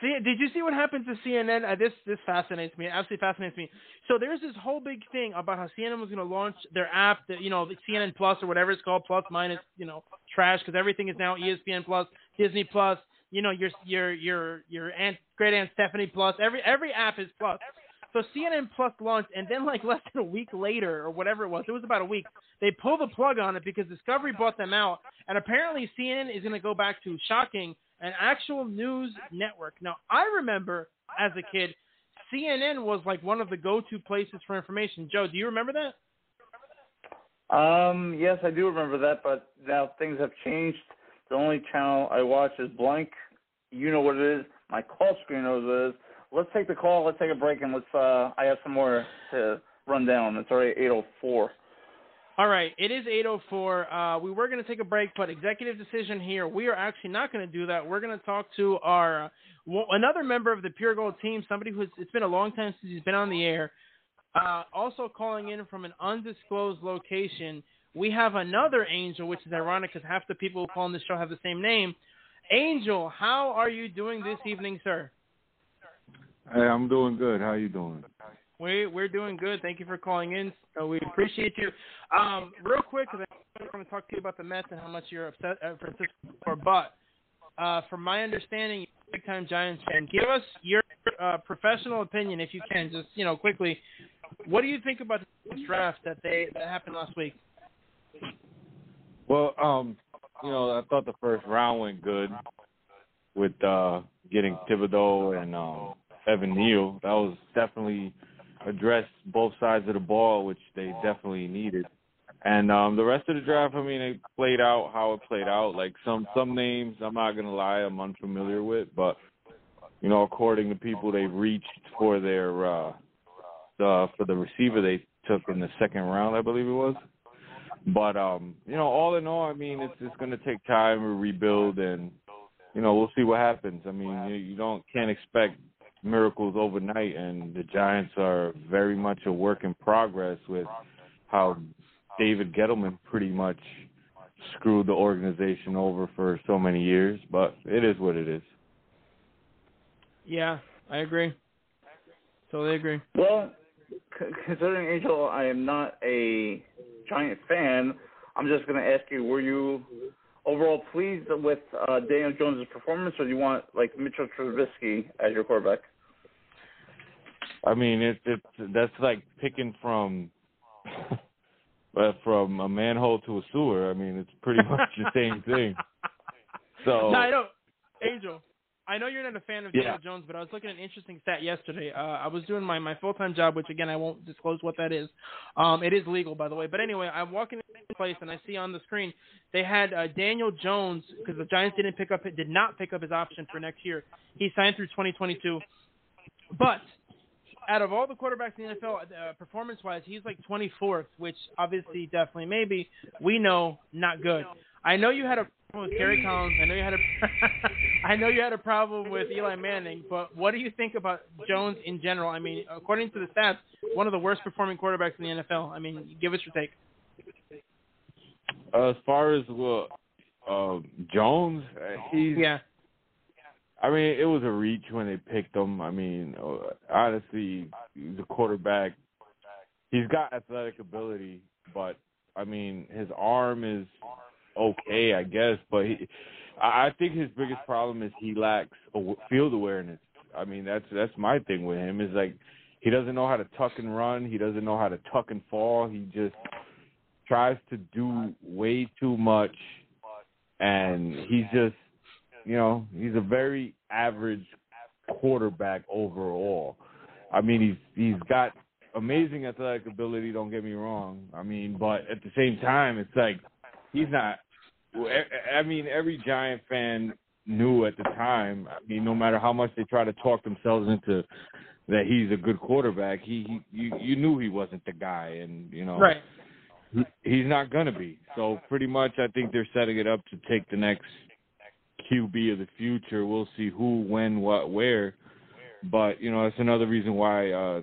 See, did you see what happened to CNN? Uh, this this fascinates me. It absolutely fascinates me. So there's this whole big thing about how CNN was going to launch their app, that you know, the CNN Plus or whatever it's called, Plus minus, you know, trash because everything is now ESPN Plus, Disney Plus. You know, your your your your aunt, great aunt Stephanie Plus. Every every app is Plus. So CNN Plus launched, and then like less than a week later, or whatever it was, it was about a week. They pulled the plug on it because Discovery bought them out, and apparently CNN is going to go back to shocking an actual news network. Now, I remember as a kid, CNN was like one of the go-to places for information. Joe, do you remember that? Um, yes, I do remember that, but now things have changed. The only channel I watch is blank. You know what it is. My call screen knows what it is. Let's take the call. Let's take a break, and let's. Uh, I have some more to run down. It's already 8:04. All right, it is 8:04. Uh, we were going to take a break, but executive decision here. We are actually not going to do that. We're going to talk to our uh, another member of the Pure Gold team, somebody who's it's been a long time since he's been on the air. Uh, also calling in from an undisclosed location, we have another Angel, which is ironic because half the people who call on the show have the same name. Angel, how are you doing this evening, sir? Hey, I'm doing good. How are you doing? We we're doing good. Thank you for calling in. Uh, we appreciate you. Um, real quick, because I want to talk to you about the Mets and how much you're upset at Francisco for. But uh, from my understanding, you're a big time Giants fan. Give us your uh, professional opinion, if you can, just you know quickly. What do you think about the draft that they that happened last week? Well, um, you know, I thought the first round went good with uh getting Thibodeaux and um Evan Neal. That was definitely addressed both sides of the ball, which they definitely needed. And um the rest of the draft, I mean, it played out how it played out. Like some some names, I'm not gonna lie, I'm unfamiliar with, but you know, according to people, they reached for their uh the for the receiver they took in the second round, I believe it was. But um, you know, all in all, I mean, it's it's going to take time to rebuild, and you know, we'll see what happens. I mean, you, you don't can't expect miracles overnight, and the Giants are very much a work in progress with how David Gettleman pretty much screwed the organization over for so many years. But it is what it is. Yeah, I agree. Totally agree. Well, c- considering Angel, I am not a Giant fan. I'm just going to ask you: Were you overall pleased with uh, Daniel Jones' performance, or do you want like Mitchell Trubisky as your quarterback? I mean, it, it's that's like picking from uh, from a manhole to a sewer. I mean, it's pretty much the same thing. So No, I don't. Angel, I know you're not a fan of Yeah. Daniel Jones, but I was looking at an interesting stat yesterday. Uh, I was doing my, my full time job, which again I won't disclose what that is. Um, it is legal, by the way. But anyway, I'm walking in the place and I see on the screen they had uh, Daniel Jones because the Giants didn't pick up did not pick up his option for next year. He signed through 2022, but out of all the quarterbacks in the NFL, uh, performance wise, he's like 24th, which obviously, definitely, maybe we know not good. I know you had a problem with Gary Collins. I know you had a, I know you had a problem with Eli Manning. But what do you think about Jones in general? I mean, according to the stats, one of the worst performing quarterbacks in the NFL. I mean, give us your take. Uh, as far as well, uh, Jones, he's yeah. I mean, it was a reach when they picked him. I mean, uh, honestly, the quarterback, he's got athletic ability, but I mean, his arm is okay, I guess. But he, I think his biggest problem is he lacks field awareness. I mean, that's that's my thing with him is like he doesn't know how to tuck and run. He doesn't know how to tuck and fall. He just tries to do way too much, and he's just you know, he's a very average quarterback overall. I mean, he's he's got amazing athletic ability. Don't get me wrong. I mean, but at the same time, it's like he's not. I mean, every Giant fan knew at the time. I mean, no matter how much they try to talk themselves into that he's a good quarterback, he, he you you knew he wasn't the guy, and you know, Right. he, he's not gonna be. So pretty much, I think they're setting it up to take the next QB of the future. We'll see who, when, what, where. But you know, that's another reason why uh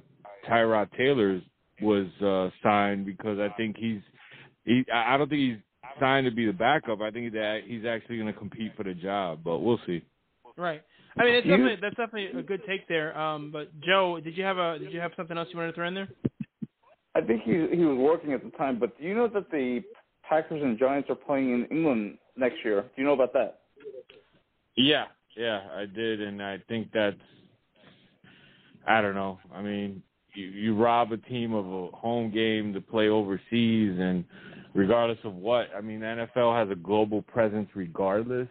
Tyrod Taylor was uh signed because I think he's he I don't think he's signed to be the backup. I think that he's actually going to compete for the job, but we'll see. Right. I mean, it's definitely that's definitely a good take there. Um, but Joe, did you have a did you have something else you wanted to throw in there? I think he he was working at the time, but do you know that the Packers and Giants are playing in England next year? Do you know about that? Yeah, yeah, I did, and I think that's I don't know. I mean, you, you rob a team of a home game to play overseas, and regardless of what, I mean, the NFL has a global presence regardless.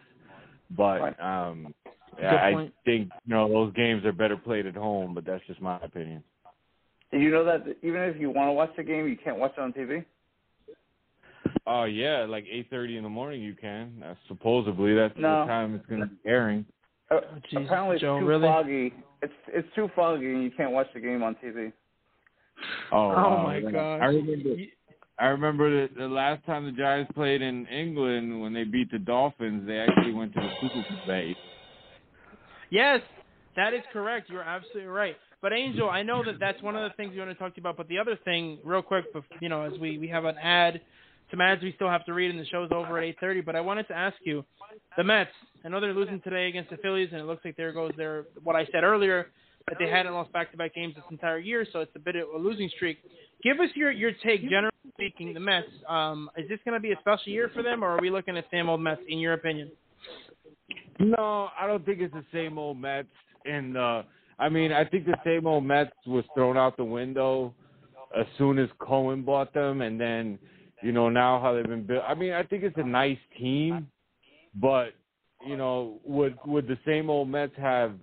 But um, I think you know those games are better played at home, but that's just my opinion. You know that even if you want to watch the game, you can't watch it on TV? Oh yeah, like eight thirty in the morning you can. Uh, supposedly that's No. the time it's going to be airing. Uh, Jesus, apparently, it's Joe, too really? foggy. It's it's too foggy, and you can't watch the game on TV. Oh, wow. my god! I remember. I remember the, the last time the Giants played in England when they beat the Dolphins. They actually went to the Super Bowl. Yes, that is correct. You're absolutely right. But Angel, I know that that's one of the things you want to talk to you about. But the other thing, real quick, you know, as we we have an ad, some ads we still have to read, and the show's over at 8:30. But I wanted to ask you, the Mets. I know they're losing today against the Phillies, and it looks like there goes their what I said earlier that they hadn't lost back-to-back games this entire year, so it's a bit of a losing streak. Give us your your take, generally speaking, the Mets. Um, is this going to be a special year for them, or are we looking at same old Mets, in your opinion? No, I don't think it's the same old Mets. And uh, I mean, I think the same old Mets was thrown out the window as soon as Cohen bought them, and then you know now how they've been built. I mean, I think it's a nice team, but you know, would would the same old Mets have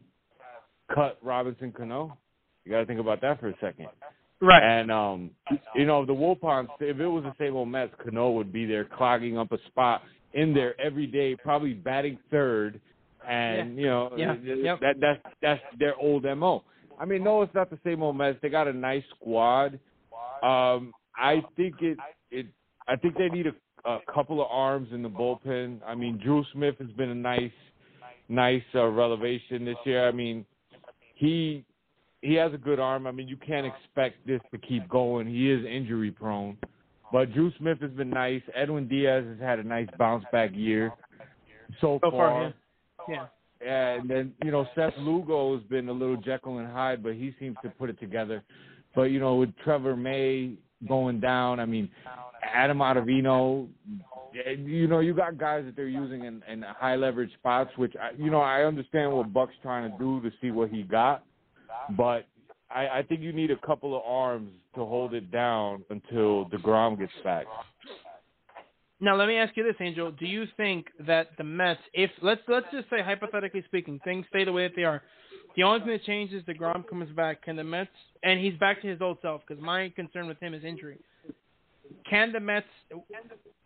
cut Robinson Cano? You got to think about that for a second. Right. And um, you know, the Wilpons, if it was the same old Mets, Cano would be there clogging up a spot in there every day, probably batting third, and Yeah. you know Yeah. Yep. that that's that's their old mo. I mean, no, it's not the same old Mets. They got a nice squad. Um, I think it it I think they need a, a couple of arms in the bullpen. I mean, Drew Smith has been a nice nice uh, revelation this year. I mean, he he has a good arm. I mean, you can't expect this to keep going. He is injury prone. But Drew Smith has been nice. Edwin Diaz has had a nice bounce back year so, So far, far. yeah. And then, you know, Seth Lugo has been a little Jekyll and Hyde, but he seems to put it together. But, you know, with Trevor May going down, I mean, Adam Ottavino, eh, you know, you got guys that they're using in, in high leverage spots, which, I, you know, I understand what Buck's trying to do to see what he got. But I, I think you need a couple of arms to hold it down until deGrom gets back. Now let me ask you this, Angel. Do you think that the Mets, if let's let's just say hypothetically speaking, things stay the way that they are, the only thing that changes, deGrom comes back. Can the Mets, and he's back to his old self? Because my concern with him is injury. Can the Mets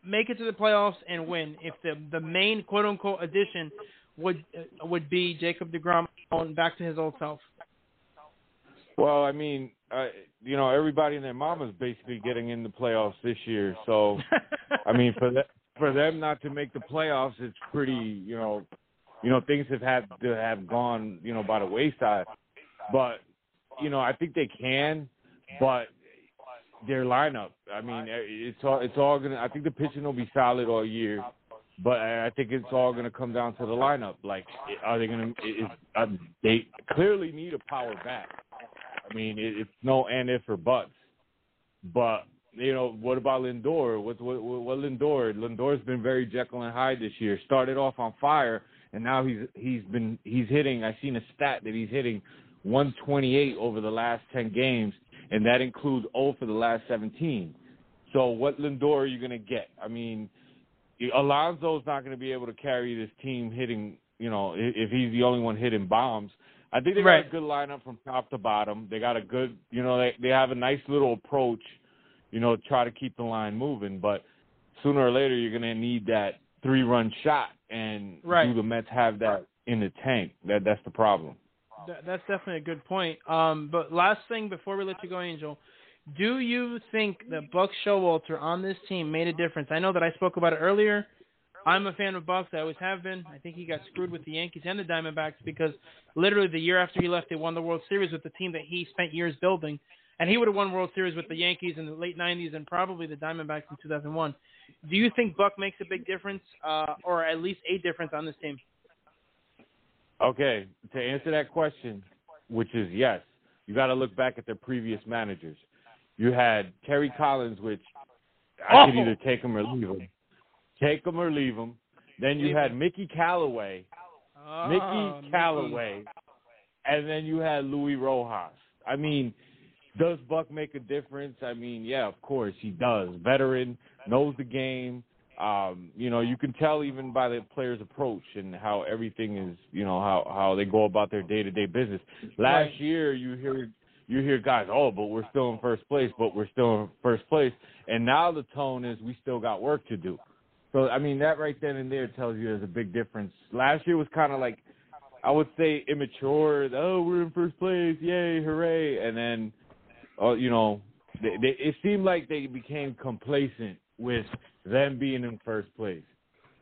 make it to the playoffs and win if the the main quote unquote addition would uh, would be Jacob deGrom going back to his old self? Well, I mean, uh, you know, everybody and their mama's basically getting in the playoffs this year. So, I mean, for that, for them not to make the playoffs, it's pretty, you know, you know, things have had to have gone, you know, by the wayside. But, you know, I think they can, but their lineup. I mean, eh, it's all it's all gonna. I think the pitching will be solid all year. But I think it's all to come down to the lineup. Like, are they to? Is, uh, they clearly need a power bat. I mean, it, it's no and if or buts. But you know, what about Lindor? What what, what Lindor? Lindor's been very Jekyll and Hyde this year. Started off on fire, and now he's he's been he's hitting. I seen a stat that he's hitting 128 over the last 10 games, and that includes 0 for the last 17. So what Lindor are you going to get? I mean, Alonso's not going to be able to carry this team hitting. You know, if he's the only one hitting bombs. I think they got Right. a good lineup from top to bottom. They got a good, you know, they they have a nice little approach, you know, try to keep the line moving. But sooner or later, you're gonna need that three run shot, and Right. do the Mets have that in the tank? That that's the problem. That's definitely a good point. Um, but last thing before we let you go, Angel, do you think that Buck Showalter on this team made a difference? I know that I spoke about it earlier. I'm a fan of Bucks. I always have been. I think he got screwed with the Yankees and the Diamondbacks because literally the year after he left, they won the World Series with the team that he spent years building. And he would have won World Series with the Yankees in the late 90s and probably the Diamondbacks in 2001. Do you think Buck makes a big difference, uh, or at least a difference on this team? Okay, to answer that question, which is yes, you got to look back at their previous managers. You had Terry Collins, which I could Oh. either take him or leave him. Take him or leave him. Then you had. Mickey Callaway, Oh, Mickey Callaway, and then you had Luis Rojas. I mean, does Buck make a difference? I mean, yeah, of course he does. Veteran, knows the game. Um, you know, you can tell even by the players' approach and how everything is, you know, how how they go about their day to day business. Last Right. year, you hear you hear guys, oh, but we're still in first place, but we're still in first place, and now the tone is we still got work to do. So I mean, that right then and there tells you there's a big difference. Last year was kind of like, I would say immature. Oh, we're in first place, yay, hooray! And then, oh, you know, they, they, it seemed like they became complacent with them being in first place.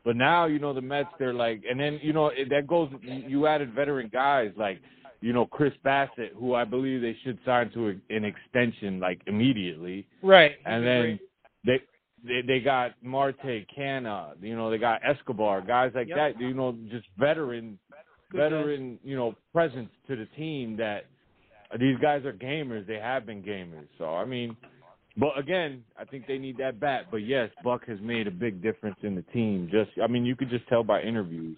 But now, you know, the Mets, they're like, and then, you know, that goes, you added veteran guys like you know, Chris Bassitt, who I believe they should sign to a, an extension like immediately. Right. And then they they they got Marte, Canha, you know, they got Escobar, guys like Yep. that, you know, just veteran Good veteran, you know, presence to the team that these guys are gamers, they have been gamers. So I mean but again, I think they need that bat. But yes, Buck has made a big difference in the team. Just I mean, you could just tell by interviews.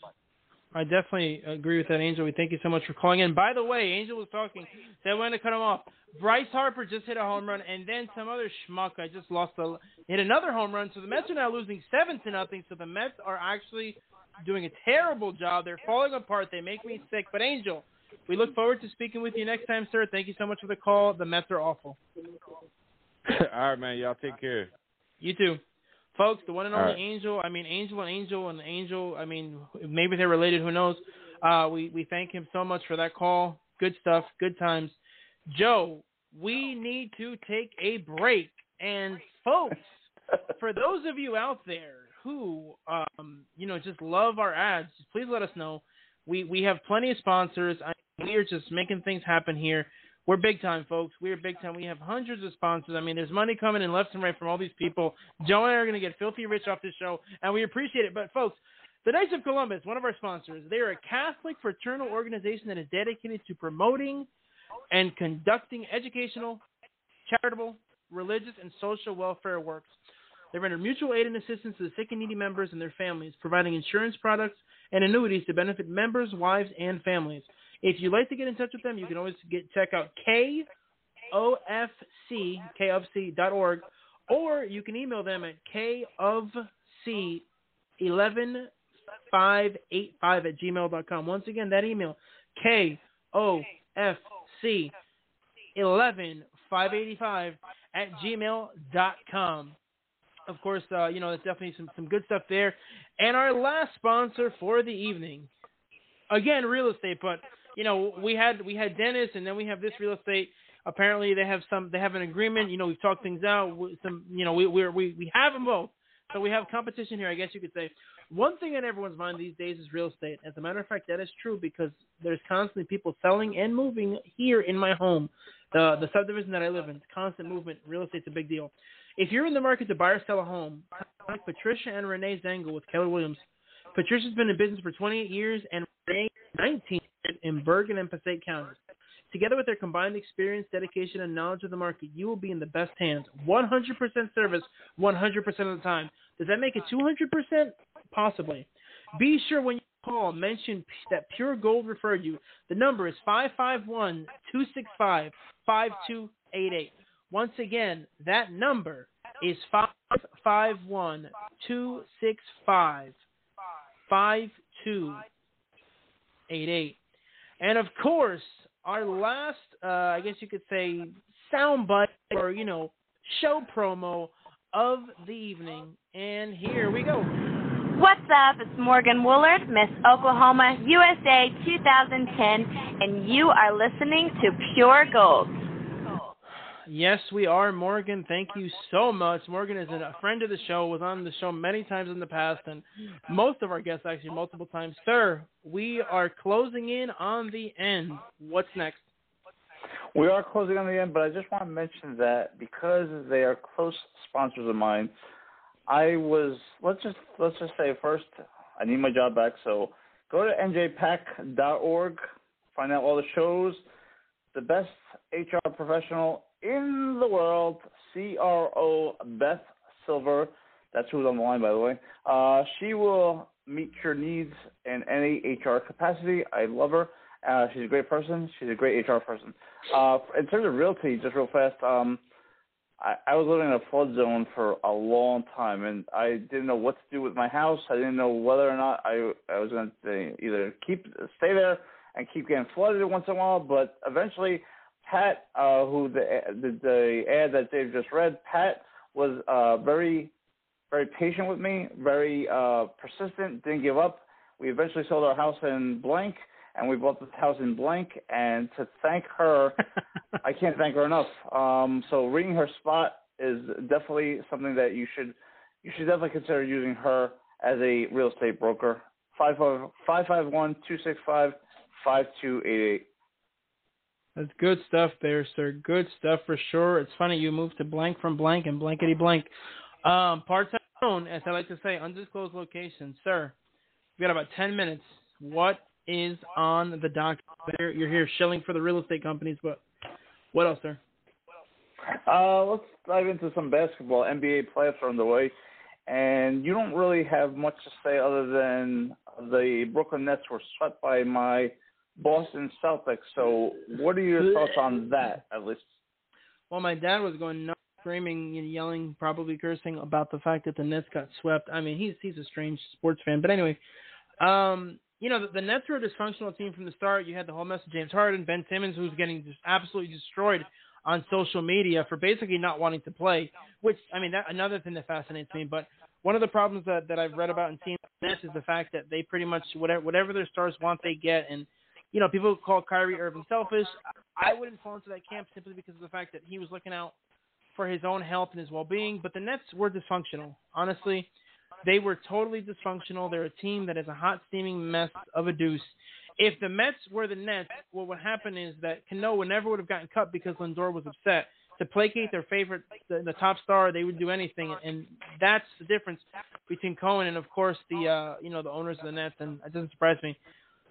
I definitely agree with that, Angel. We thank you so much for calling in. By the way, Angel was talking. They wanted to cut him off. Bryce Harper just hit a home run, and then some other schmuck. I just lost a hit another home run. So the Mets are now losing seven to nothing. So the Mets are actually doing a terrible job. They're falling apart. They make me sick. But Angel, we look forward to speaking with you next time, sir. Thank you so much for the call. The Mets are awful. All right, man. Y'all take care. You too. Folks, the one and only right. Angel, I mean Angel and Angel and Angel, I mean maybe they're related, who knows. Uh we we thank him so much for that call. Good stuff, good times. Joe, we need to take a break. And folks, for those of you out there who um you know just love our ads, please let us know. We we have plenty of sponsors. I, we are just making things happen here. We're big time, folks. We are big time. We have hundreds of sponsors. I mean, there's money coming in left and right from all these people. Joe and I are going to get filthy rich off this show, and we appreciate it. But, folks, the Knights of Columbus, one of our sponsors, they are a Catholic fraternal organization that is dedicated to promoting and conducting educational, charitable, religious, and social welfare works. They render mutual aid and assistance to the sick and needy members and their families, providing insurance products and annuities to benefit members, wives, and families. If you'd like to get in touch with them, you can always get check out KOFC, KOFC.org, or you can email them at KOFC11585 at gmail.com. Once again, that email, KOFC11585 at gmail.com. Of course, uh, you know, there's definitely some, some good stuff there. And our last sponsor for the evening, again, real estate, but you know, we had we had Dennis, and then we have this real estate. Apparently, they have some they have an agreement. You know, we've talked things out. Some you know, we we we we have them both, so we have competition here. I guess you could say. One thing on everyone's mind these days is real estate. As a matter of fact, that is true because there's constantly people selling and moving here in my home, the the subdivision that I live in. Constant movement. Real estate's a big deal. If you're in the market to buy or sell a home, contact Patricia and Renee Zangle with Keller Williams. Patricia's been in business for 28 years and Renee 19 in Bergen and Passaic counties. Together with their combined experience, dedication, and knowledge of the market, you will be in the best hands. 100% service, 100% of the time. Does that make it 200%? Possibly. Be sure when you call, mention that Pure Gold referred you. The number is 551 265 5288. Once again, that number is 551 265 5288. And of course, our last, uh, I guess you could say, soundbite or, you know, show promo of the evening. And here we go. What's up? It's Morgan Woolard, Miss Oklahoma USA 2010, and you are listening to Pure Gold. Yes, we are, Morgan. Thank you so much. Morgan is a friend of the show, was on the show many times in the past, and most of our guests actually multiple times. Sir, we are closing in on the end. What's next? We are closing on the end, but I just want to mention that because they are close sponsors of mine, I was let's just let's just say first I need my job back, so go to njpac.org, find out all the shows. The best HR professional in the world, CRO Beth Silver. That's who's on the line, by the way. Uh, she will meet your needs in any HR capacity. I love her. Uh, she's a great person. She's a great HR person. Uh, in terms of realty, just real fast, um, I, I was living in a flood zone for a long time, and I didn't know what to do with my house. I didn't know whether or not I I was going to either keep stay there and keep getting flooded once in a while. But eventually, Pat, uh, who the, the the ad that Dave just read, Pat was uh, very very patient with me, very uh, persistent, didn't give up. We eventually sold our house in blank, and we bought this house in blank. And to thank her, I can't thank her enough. Um, so reading her spot is definitely something that you should you should definitely consider using her as a real estate broker. Five five five five one two six five five two eight eight. That's good stuff there, sir. Good stuff for sure. It's funny you moved to blank from blank and blankety blank. Um, parts unknown, as I like to say, undisclosed location. Sir, we got about 10 minutes. What is on the dock? You're here shilling for the real estate companies, but what else, sir? Uh, let's dive into some basketball. NBA playoffs are underway, and you don't really have much to say other than the Brooklyn Nets were swept by my Boston Celtics. So, what are your thoughts on that, at least? Well, my dad was going nuts, screaming and yelling, probably cursing about the fact that the Nets got swept. I mean, he's he's a strange sports fan, but anyway, um, you know, the, the Nets were a dysfunctional team from the start. You had the whole mess of James Harden, Ben Simmons, who's getting just absolutely destroyed on social media for basically not wanting to play. Which I mean, that another thing that fascinates me. But one of the problems that that I've read about in Nets is the fact that they pretty much whatever whatever their stars want, they get. And you know, people call Kyrie Irving selfish. I wouldn't fall into that camp simply because of the fact that he was looking out for his own health and his well-being. But the Nets were dysfunctional, honestly. They were totally dysfunctional. They're a team that is a hot steaming mess of a deuce. If the Mets were the Nets, what would happen is that Cano would never would have gotten cut because Lindor was upset. To placate their favorite, the, the top star, they would do anything, and that's the difference between Cohen and, of course, the uh, you know the owners of the Nets. And it doesn't surprise me.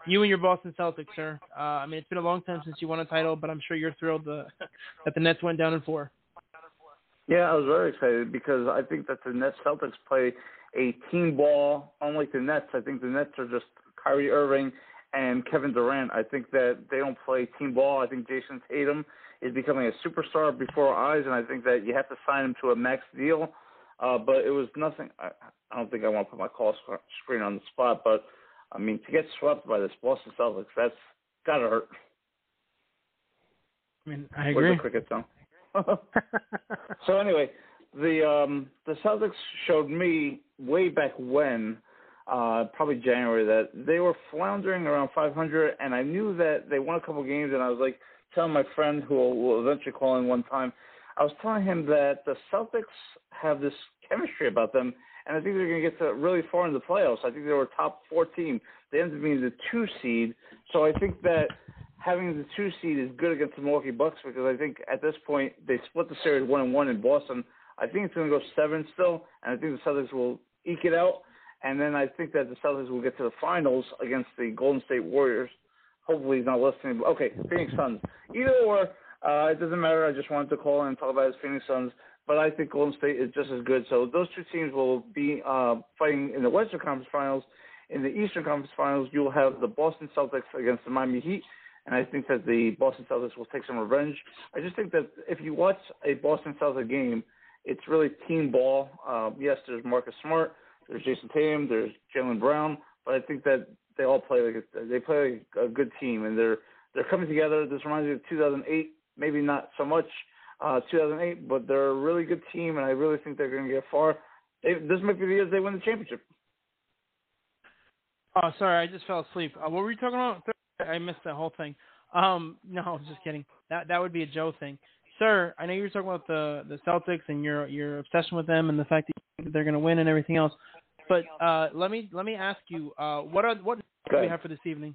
You and your Boston Celtics, sir. Uh, I mean, it's been a long time since you won a title, but I'm sure you're thrilled uh, that the Nets went down in four. Yeah, I was very excited because I think that the Nets Celtics play a team ball, unlike the Nets. I think the Nets are just Kyrie Irving and Kevin Durant. I think that they don't play team ball. I think Jayson Tatum is becoming a superstar before our eyes, and I think that you have to sign him to a max deal. Uh, but it was nothing. I, I don't think I want to put my call screen on the spot, but I mean to get swept by the Boston Celtics, that's gotta hurt. I mean, I agree. Where's the cricket song? so anyway, the um, the Celtics showed me way back when, uh, probably January, that they were floundering around 500, and I knew that they won a couple games, and I was like telling my friend who will, will eventually call in one time, I was telling him that the Celtics have this chemistry about them, and I think they're going to get to really far in the playoffs. I think they were a top four team. They ended up being the two seed, so I think that having the two seed is good against the Milwaukee Bucks because I think at this point they split the series one and one in Boston. I think it's going to go seven still, and I think the Celtics will eke it out. And then I think that the Celtics will get to the finals against the Golden State Warriors. Hopefully he's not listening. Okay, Phoenix Suns. Either or, uh, it doesn't matter. I just wanted to call and talk about his Phoenix Suns. But I think Golden State is just as good. So those two teams will be uh, fighting in the Western Conference Finals. In the Eastern Conference Finals, you'll have the Boston Celtics against the Miami Heat. And I think that the Boston Celtics will take some revenge. I just think that if you watch a Boston Celtics game, it's really team ball. Uh, yes, there's Marcus Smart, there's Jayson Tatum, there's Jaylen Brown, but I think that they all play like a, they play like a good team, and they're they're coming together. This reminds me of 2008, maybe not so much uh, 2008, but they're a really good team, and I really think they're going to get far. They, this might be the year they win the championship. Oh, sorry, I just fell asleep. Uh, what were you talking about? I missed that whole thing. Um, no, I was just kidding. That that would be a Joe thing sir, I know you were talking about the the Celtics and your your obsession with them and the fact that they're going to win and everything else. But uh, let me let me ask you, uh, what are what do we have for this evening?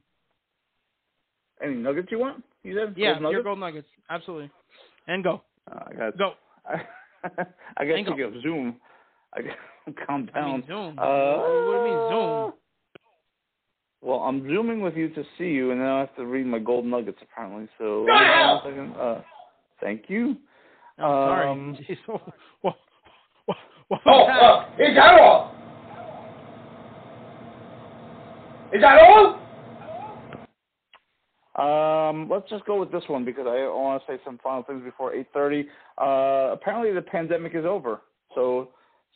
Any nuggets you want? You said yeah, gold nuggets? your gold nuggets, absolutely. And go. Uh, I got go. I got to of Zoom. I got calm down. I mean Zoom. Uh, what do you mean Zoom? Well, I'm zooming with you to see you, and then I have to read my gold nuggets apparently. So, Go second. Uh, Thank you. I'm sorry. Um, Jeez, what, what, what, what Oh, uh, is that all? Is that all? Um, let's just go with this one because I want to say some final things before 8:30. Uh, apparently, the pandemic is over, so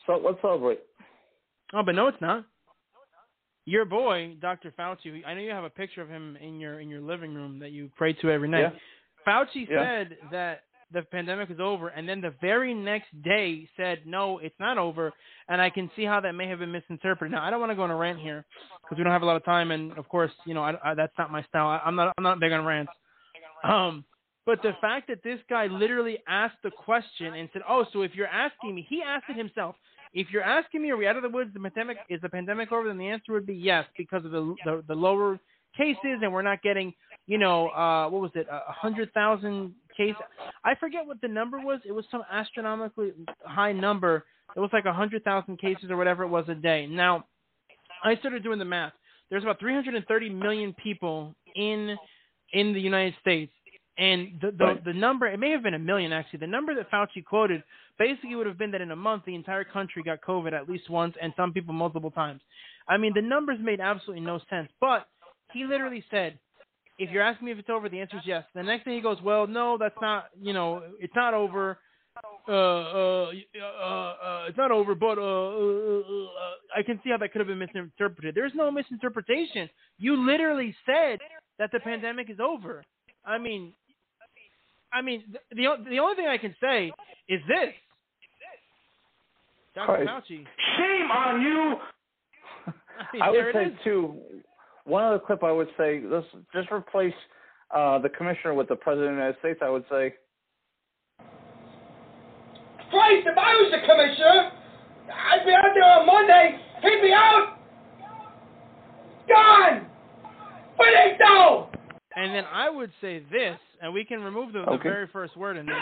so let's celebrate. Oh, but no, it's not. Your boy, Dr. Fauci. I know you have a picture of him in your in your living room that you pray to every night. Yeah. Fauci Yeah. said that the pandemic is over, and then the very next day said, "No, it's not over." And I can see how that may have been misinterpreted. Now, I don't want to go on a rant here because we don't have a lot of time, and of course, you know, I, I, that's not my style. I, I'm not I'm not big on rants. Um, but the fact that this guy literally asked the question and said, "Oh, so if you're asking me," he asked it himself. If you're asking me, are we out of the woods? The pandemic is the pandemic over? Then the answer would be yes, because of the the, the lower cases, and we're not getting, you know, uh, what was it, a hundred thousand cases? I forget what the number was. It was some astronomically high number. It was like a hundred thousand cases or whatever it was a day. Now, I started doing the math. There's about 330 million people in in the United States, and the the, Right. the number it may have been a million actually. The number that Fauci quoted basically would have been that in a month the entire country got COVID at least once, and some people multiple times. I mean, the numbers made absolutely no sense. But he literally said, "If you're asking me if it's over, the answer is yes." The next thing he goes, "Well, no, that's not. You know, it's not over." Uh, uh, uh, uh, it's not over, but uh, uh, I can see how that could have been misinterpreted. There's no misinterpretation. You literally said that the pandemic is over. I mean, I mean, the the, the only thing I can say is this: Dr. Fauci. Shame on you. I mean, I would say is. too. One other clip I would say let's just replace uh, the commissioner with the president of the United States. I would say Christ, if I was the commissioner, I'd be out there on Monday. He'd be out. Gone. Finito. And then I would say this, and we can remove the, the very first word in this.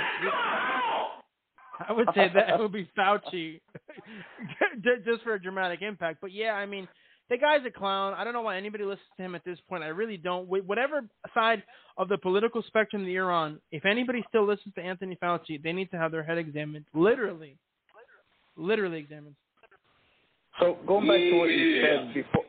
I would say that it would be Fauci, just for a dramatic impact. But yeah, I mean, the guy's a clown. I don't know why anybody listens to him at this point. I really don't. Whatever side of the political spectrum that you're on, if anybody still listens to Anthony Fauci, they need to have their head examined. Literally, literally examined. so. Going back to what you said before.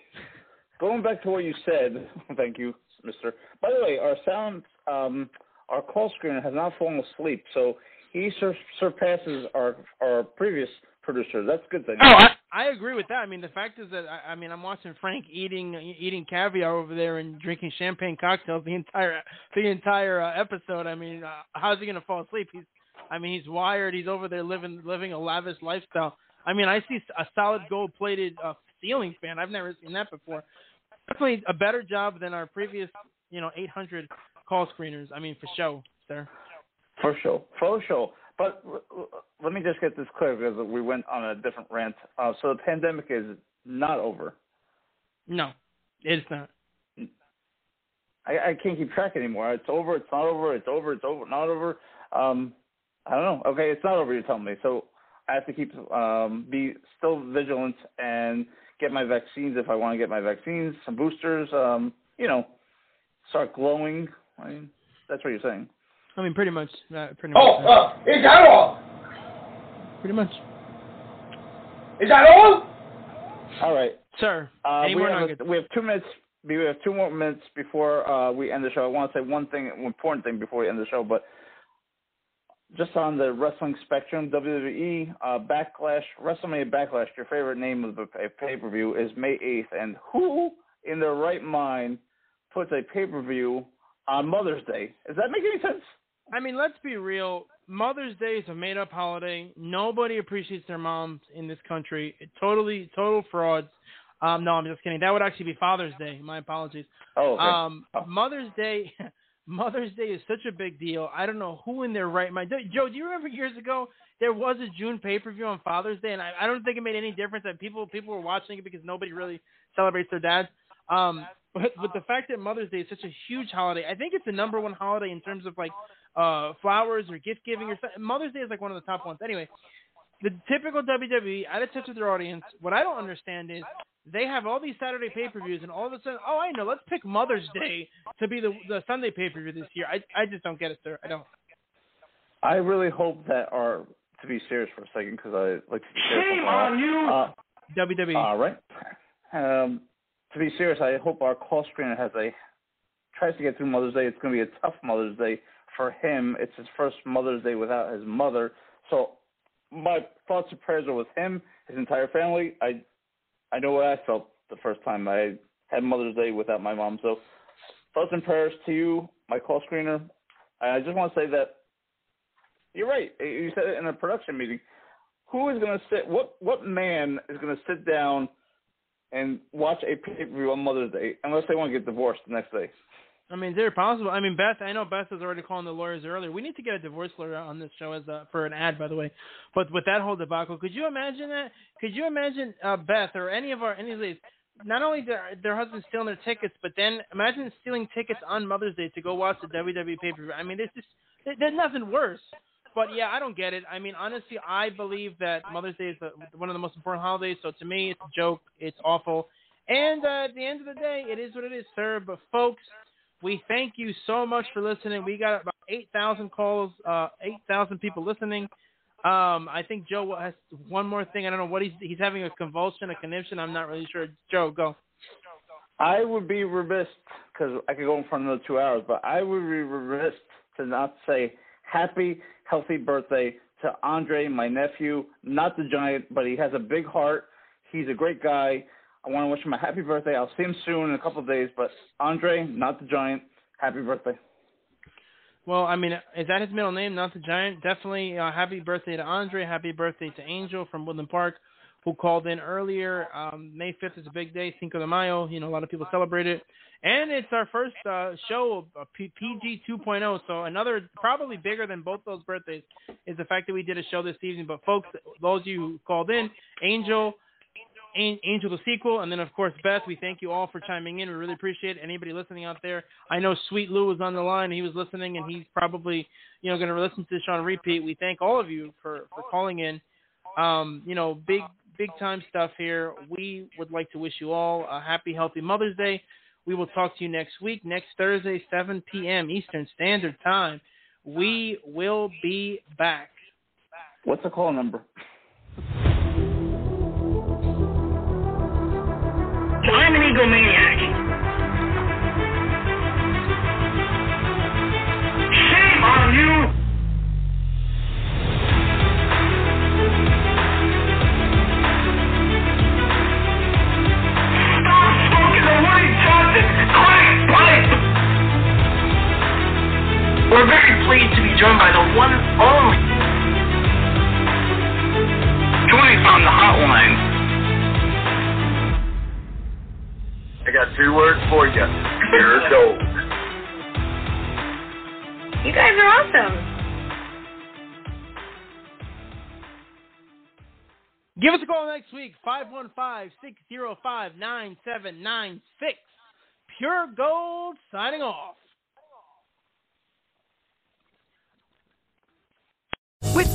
Going back to what you said. Thank you, Mister. By the way, our sound, um, our call screener has not fallen asleep, so he sur- surpasses our our previous producer. That's a good thing. Oh, I, I agree with that. I mean, the fact is that I, I mean, I'm watching Frank eating eating caviar over there and drinking champagne cocktails the entire the entire uh, episode. I mean, uh, how's he gonna fall asleep? He's, I mean, he's wired. He's over there living living a lavish lifestyle. I mean, I see a solid gold plated uh, ceiling fan. I've never seen that before. Definitely a better job than our previous, you know, 800 call screeners. I mean, for show, sir. For sure, for sure. But let me just get this clear because we went on a different rant. Uh, so the pandemic is not over. No, it's not. I, I can't keep track anymore. It's over. It's not over. It's over. It's over. Not over. Um, I don't know. Okay, it's not over. You're telling me. So I have to keep um, be still vigilant and get my vaccines if I want to get my vaccines, some boosters. Um, you know, start glowing. I mean, that's what you're saying. I mean, pretty much. Uh, pretty much. Oh, uh, is that all? pretty much. Is that all? All right. Sir, Uh, any we, more have nuggets? we have two minutes. We have two more minutes before uh, we end the show. I want to say one thing, one important thing before we end the show, but just on the wrestling spectrum, WWE uh, Backlash, WrestleMania Backlash, your favorite name of the pay per view is May 8th. And who in their right mind puts a pay per view on Mother's Day? Does that make any sense? I mean, let's be real. Mother's Day is a made-up holiday. Nobody appreciates their moms in this country. It totally, total frauds. Um, no, I'm just kidding. That would actually be Father's Day. My apologies. Oh, okay. Um, Mother's Day, Mother's Day is such a big deal. I don't know who in their right mind. Joe, do you remember years ago there was a June pay-per-view on Father's Day, and I, I don't think it made any difference that people people were watching it because nobody really celebrates their dads. Um, but but the fact that Mother's Day is such a huge holiday, I think it's the number one holiday in terms of like uh flowers or gift giving or something. Mother's Day is like one of the top ones. Anyway, the typical WWE out of touch with their audience. What I don't understand is they have all these Saturday pay-per-views, and all of a sudden, oh, I know, let's pick Mother's Day to be the the Sunday pay-per-view this year. I I just don't get it, sir. I don't. I really hope that our, to be serious for a second, because I like to be serious. Shame on you. Uh, WWE. All right. Um, to be serious, I hope our call screener has a tries to get through Mother's Day. It's going to be a tough Mother's Day for him. It's his first Mother's Day without his mother. So my thoughts and prayers are with him, his entire family. I I know what I felt the first time I had Mother's Day without my mom. So thoughts and prayers to you, my call screener. I just want to say that you're right. You said it in a production meeting. Who is going to sit? What what man is going to sit down and watch a pay per view on Mother's Day unless they want to get divorced the next day? I mean, they're possible. I mean, Beth. I know Beth was already calling the lawyers earlier. We need to get a divorce lawyer on this show as a, for an ad, by the way. But with that whole debacle, could you imagine that? Could you imagine uh, Beth or any of our any of these not only their their husbands stealing their tickets, but then imagine stealing tickets on Mother's Day to go watch the WWE pay per view. I mean, there's just there's nothing worse. But yeah, I don't get it. I mean, honestly, I believe that Mother's Day is the, one of the most important holidays. So to me, it's a joke. It's awful. And uh, at the end of the day, it is what it is, sir. But folks, we thank you so much for listening. We got about eight thousand calls, uh, eight thousand people listening. Um, I think Joe has one more thing. I don't know what he's he's having a convulsion, a conniption. I'm not really sure. Joe, go. I would be remiss because I could go in for another two hours, but I would be remiss to not say happy, healthy birthday to Andre, my nephew. Not the giant, but he has a big heart. He's a great guy. I want to wish him a happy birthday. I'll see him soon in a couple of days. But Andre, not the giant, happy birthday. Well, I mean, is that his middle name, not the Giant? Definitely uh, happy birthday to Andre. Happy birthday to Angel from Woodland Park, who called in earlier. Um, May 5th is a big day, Cinco de Mayo. You know, a lot of people celebrate it. And it's our first uh, show, uh, P- PG 2.0. So another, probably bigger than both those birthdays, is the fact that we did a show this evening. But folks, those of you who called in, Angel, An- Angel the sequel, and then of course Beth. We thank you all for chiming in. We really appreciate it. Anybody listening out there, I know Sweet Lou was on the line. He was listening, and he's probably you know going to listen to this on repeat. We thank all of you for for calling in. Um, you know, big big time stuff here. We would like to wish you all a happy, healthy Mother's Day. We will talk to you next week, next Thursday, 7 p.m. Eastern Standard Time. We will be back. What's the call number? I'm an egomaniac. Shame on you! We're very pleased to be joined by the one only. Joining us on the hotline. Got two words for you. Pure gold. You guys are awesome. Give us a call next week, 515-605-9796. Pure Gold signing off. With